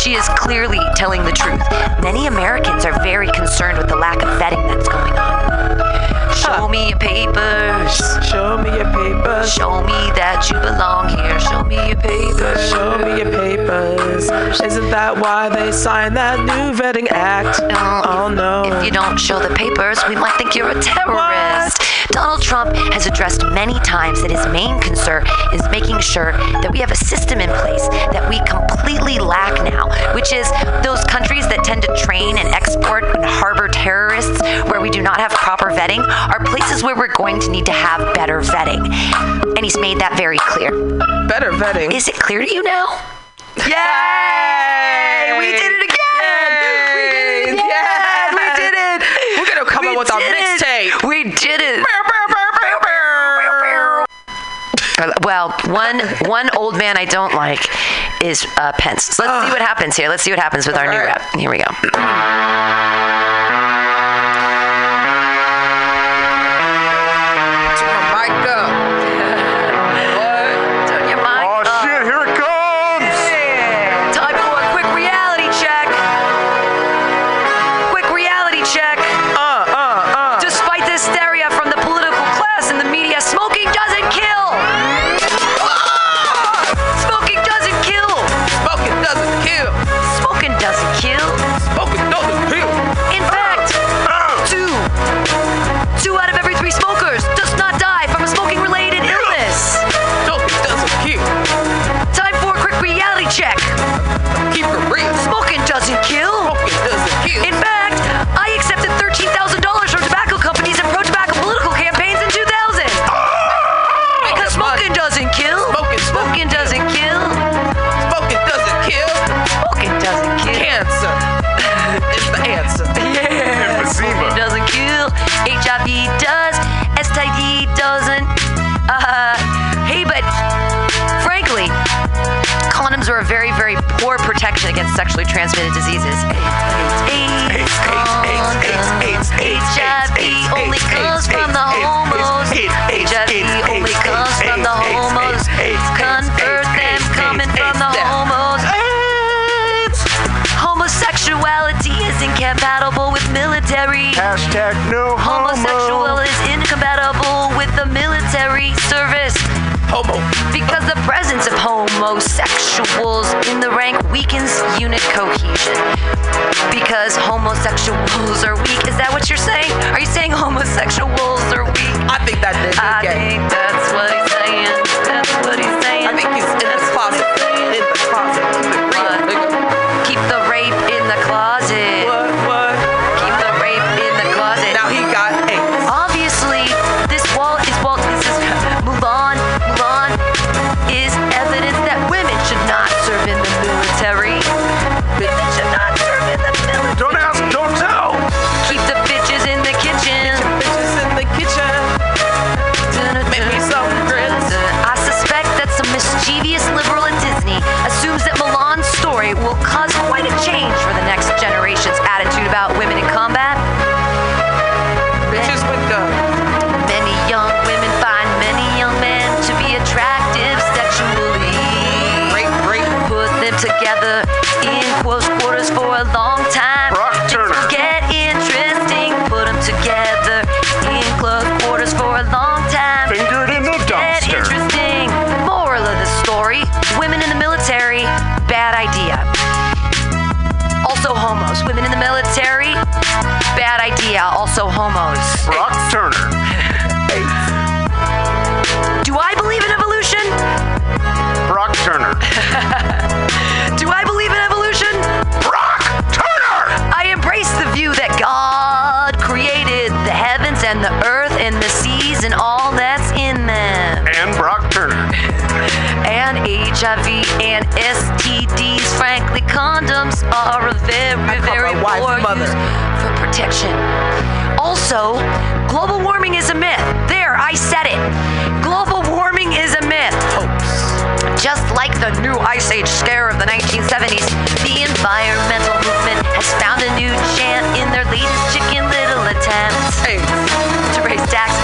She is clearly telling the truth. Many Americans are very concerned with the lack of vetting that's going on. Show me your papers. Show me your papers. Show me that you belong here. Show me your papers. Show me your papers. Isn't that why they signed that new vetting act? Oh no. If you don't show the papers, we might think you're a terrorist. Donald Trump has addressed many times that his main concern is making sure that we have a system in place that we completely lack now, which is those countries that tend to train and export and harbor terrorists where we do not have proper vetting are places where we're going to need to have better vetting. And he's made that very clear. Better vetting. Is it clear to you now? Yay! We did it again! We did it again! Yes! We did it! We're gonna come up with our mixtape. We did it! Uh, Well, one one old man I don't like is uh, Pence. So let's see what happens here. Let's see what happens with our new Alright. rep. Here we go. Sexually transmitted diseases. AIDS, AIDS, AIDS, HIV only comes from the homos. HIV only comes from the homos. Convert them coming from the homos. Homosexuality is incompatible with military. Hashtag no Homosexual is incompatible with the military service. Homo. Because the presence of homosexuals in the weakens unit cohesion. Because homosexuals are weak. Is that what you're saying? Are you saying homosexuals are weak? I think that nigga I think that's Also, global warming is a myth. There, I said it. Global warming is a myth. Just like the new Ice Age scare of the 1970s, the environmental movement has found a new chant in their latest Chicken Little attempt AIDS. to raise taxes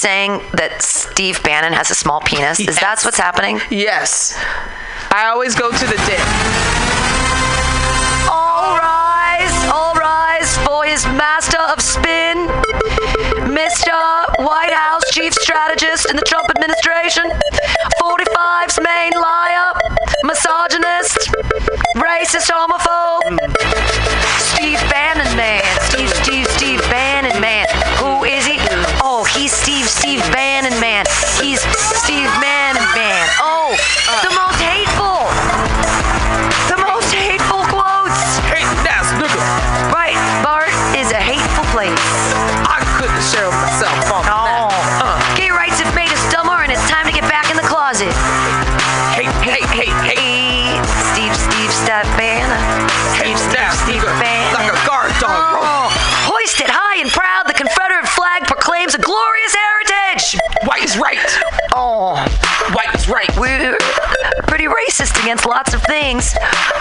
saying that Steve Bannon has a small penis? Is that what's happening? Yes. I always go to the dick. All rise, all rise for his master of spin, Mr. White House chief strategist in the Trump administration, 45's main liar, misogynist, racist homophobe, Steve Bannon man, Steve Bannon right. we're pretty racist against lots of things.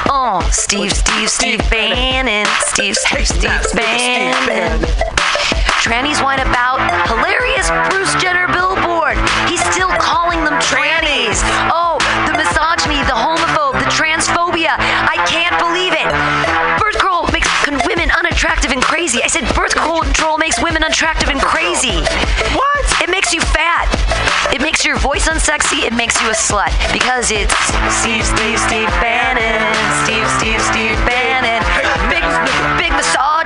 Oh, Steve, Steve, Steve Bannon. Steve, Steve, Steve Steve Bannon. Trannies whine about hilarious Bruce Jenner billboard. He's still calling them trannies. Oh, the misogyny, the homophobe, the transphobia. I can't believe it. Birth control makes women unattractive and crazy. I said birth control makes women unattractive and crazy. What? It makes you fat. It makes your voice unsexy. It makes you a slut because it's Steve, Steve, Steve Bannon, Steve, Steve, Steve Bannon, big, big misogynist,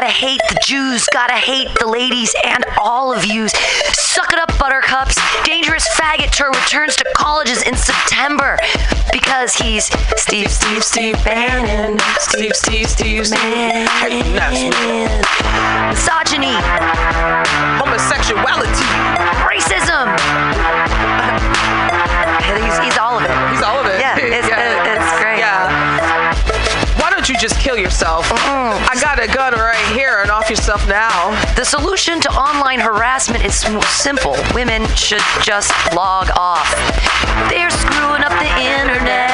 gotta hate the Jews, gotta hate the ladies and all of yous. Suck it up, Buttercups. Dangerous Faggot Tour returns to colleges in September because he's Steve, Steve, Steve Bannon. Steve, Steve, Steve, Steve. Hate. Misogyny, Homosexuality. racism. he's, he's all just kill yourself? I got a gun right here and off yourself now. The solution to online harassment is simple. Women should just log off. They're screwing up the internet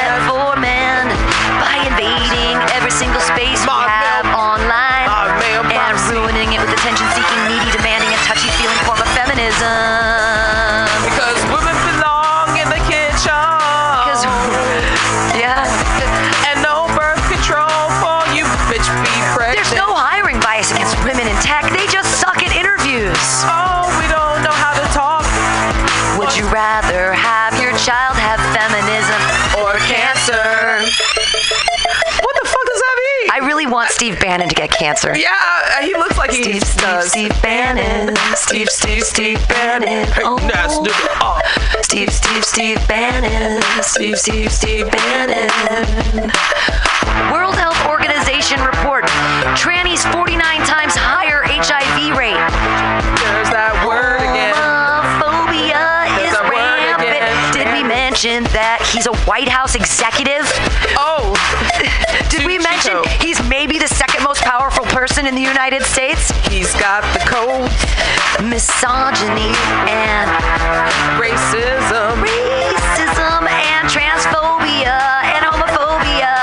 Bannon to get cancer. Yeah, uh, he looks like he Steve, Steve, does. Steve Bannon. Steve, Steve, Steve Bannon. Oh. nigga. Oh. Steve, Steve, Steve Bannon. Steve, Steve, Steve Bannon. World Health Organization report: trannies 49 times higher HIV rate. There's that word again. Homophobia There's is rampant. again. Did we mention that he's a White House executive? Oh. Did we mention he's maybe the second person in the United States? He's got the code. Misogyny and Racism. racism and transphobia and homophobia.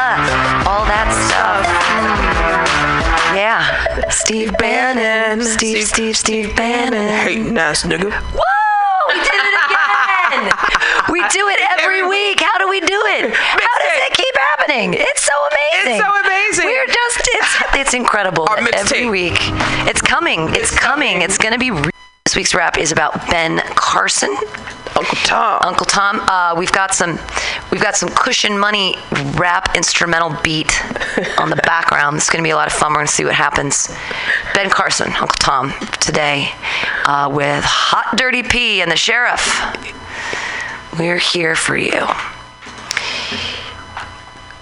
All that stuff. Mm. Yeah. Steve Bannon. Steve, Steve, Steve Bannon. Hating ass nigga. Whoa! We did it again! we do it every week. How do we do it? How does it keep happening? It's so amazing. It's so amazing. We're just it's it's incredible. Every week. It's coming. It's, coming. It's gonna be re- this week's rap is about Ben Carson. Uncle Tom. Uncle Tom. Uh, we've got some, we've got some cushion money rap instrumental beat on the background. It's going to be a lot of fun. We're going to see what happens. Ben Carson, Uncle Tom, today uh, with Hot Dirty P and the Sheriff. We're here for you.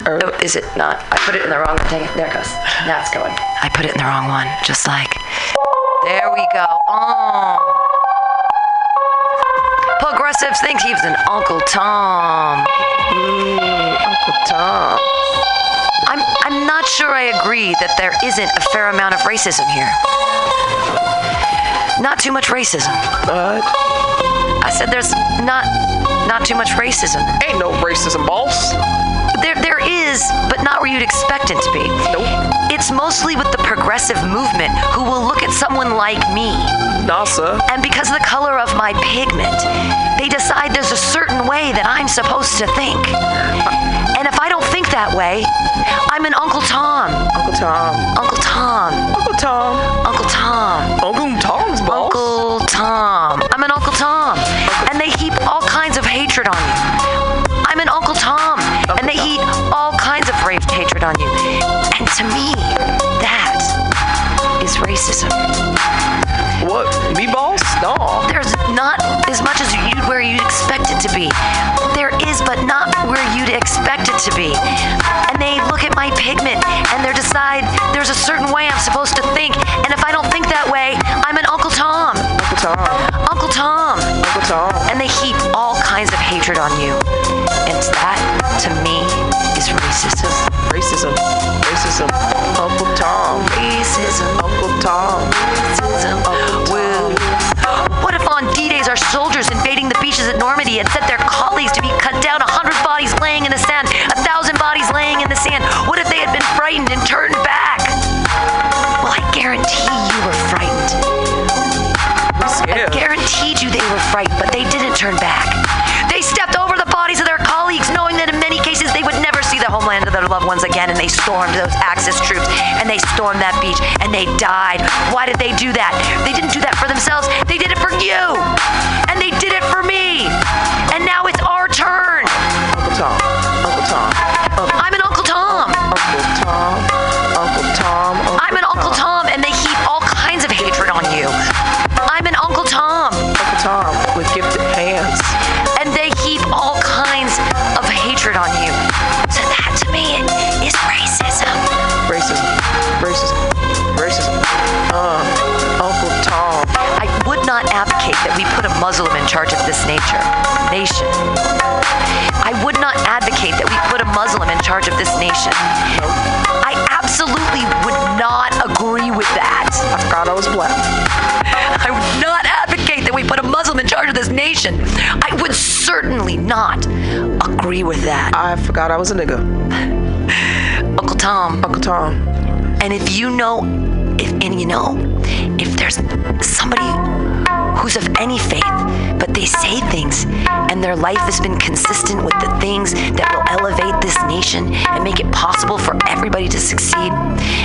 Oh, is it not? I put it in the wrong. Dang it! There it goes. Now it's going. I put it in the wrong one. Just like. There we go. Oh. Progressives think he's an Uncle Tom. Mm, Uncle Tom. I'm I'm not sure I agree that there isn't a fair amount of racism here. Not too much racism. But I said there's not not too much racism. ain't no racism, boss. Is, but not where you'd expect it to be. Nope. It's mostly with the progressive movement who will look at someone like me NASA. and because of the color of my pigment, they decide there's a certain way that I'm supposed to think. And if I don't think that way, I'm an Uncle Tom. Uncle Tom. Uncle Tom. Uncle Tom. Uncle Tom. Uncle Tom's boss. Uncle Tom. I'm an Uncle Tom. And they heap all kinds of hatred on you. I'm an Uncle Tom. and they heap all kinds of ra- hatred on you. And to me, that is racism. What? Me, boss? No. There's not as much as you where you'd expect it to be. There is, but not where you'd expect it to be. And they look at my pigment and they decide there's a certain way I'm supposed to think. And if I don't think that way, I'm an Uncle Tom. Uncle Tom. Uncle Tom. Uncle Tom. And they heap all kinds of hatred on you. And that, to me, is racism. Racism. Racism. Uncle Tom. Racism. Uncle Tom. Racism. Uncle Well, what if on D-days our soldiers invading the beaches at Normandy had sent their colleagues to be loved ones again, and they stormed those Axis troops, and they stormed that beach, and they died. Why did they do that? They didn't do that for themselves, they did it for you! Charge of this nation. I absolutely would not agree with that. I forgot I was black. I would not advocate that we put a Muslim in charge of this nation. I would certainly not agree with that. I forgot I was a nigga. Uncle Tom. Uncle Tom. And if you know, if and you know, there's somebody who's of any faith, but they say things and their life has been consistent with the things that will elevate this nation and make it possible for everybody to succeed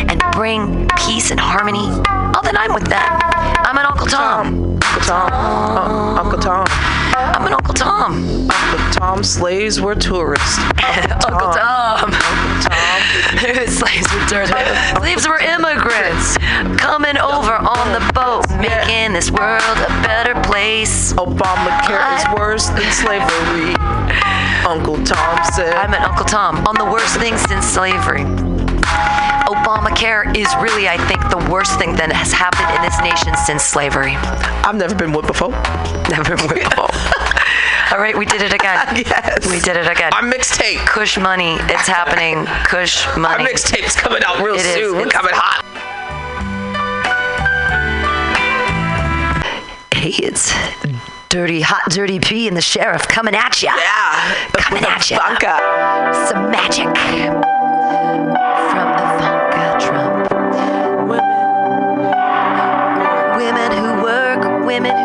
and bring peace and harmony, oh, then I'm with that. I'm an Uncle Tom. Uncle Tom. Uh, Uncle Tom. I'm an Uncle Tom. Uncle Tom slaves were tourists. Uncle Tom. Slaves were. Slaves were immigrants coming over on the boat, making this world a better place. Obamacare is worse than slavery. Uncle Tom said. I'm an Uncle Tom on the worst thing since slavery. Obamacare is really, I think, the worst thing that has happened in this nation since slavery. I've never been whipped before. Never been whipped before. All right, we did it again. yes. We did it again. Our mixtape. Kush money. It's happening. Kush Money. Our mixtape's coming out real It is. soon. We're It's- coming hot. Hey, it's Dirty Hot Dirty P and the Sheriff coming at ya. Yeah. Coming at ya. Ivanka. Some magic women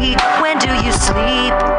When do you sleep?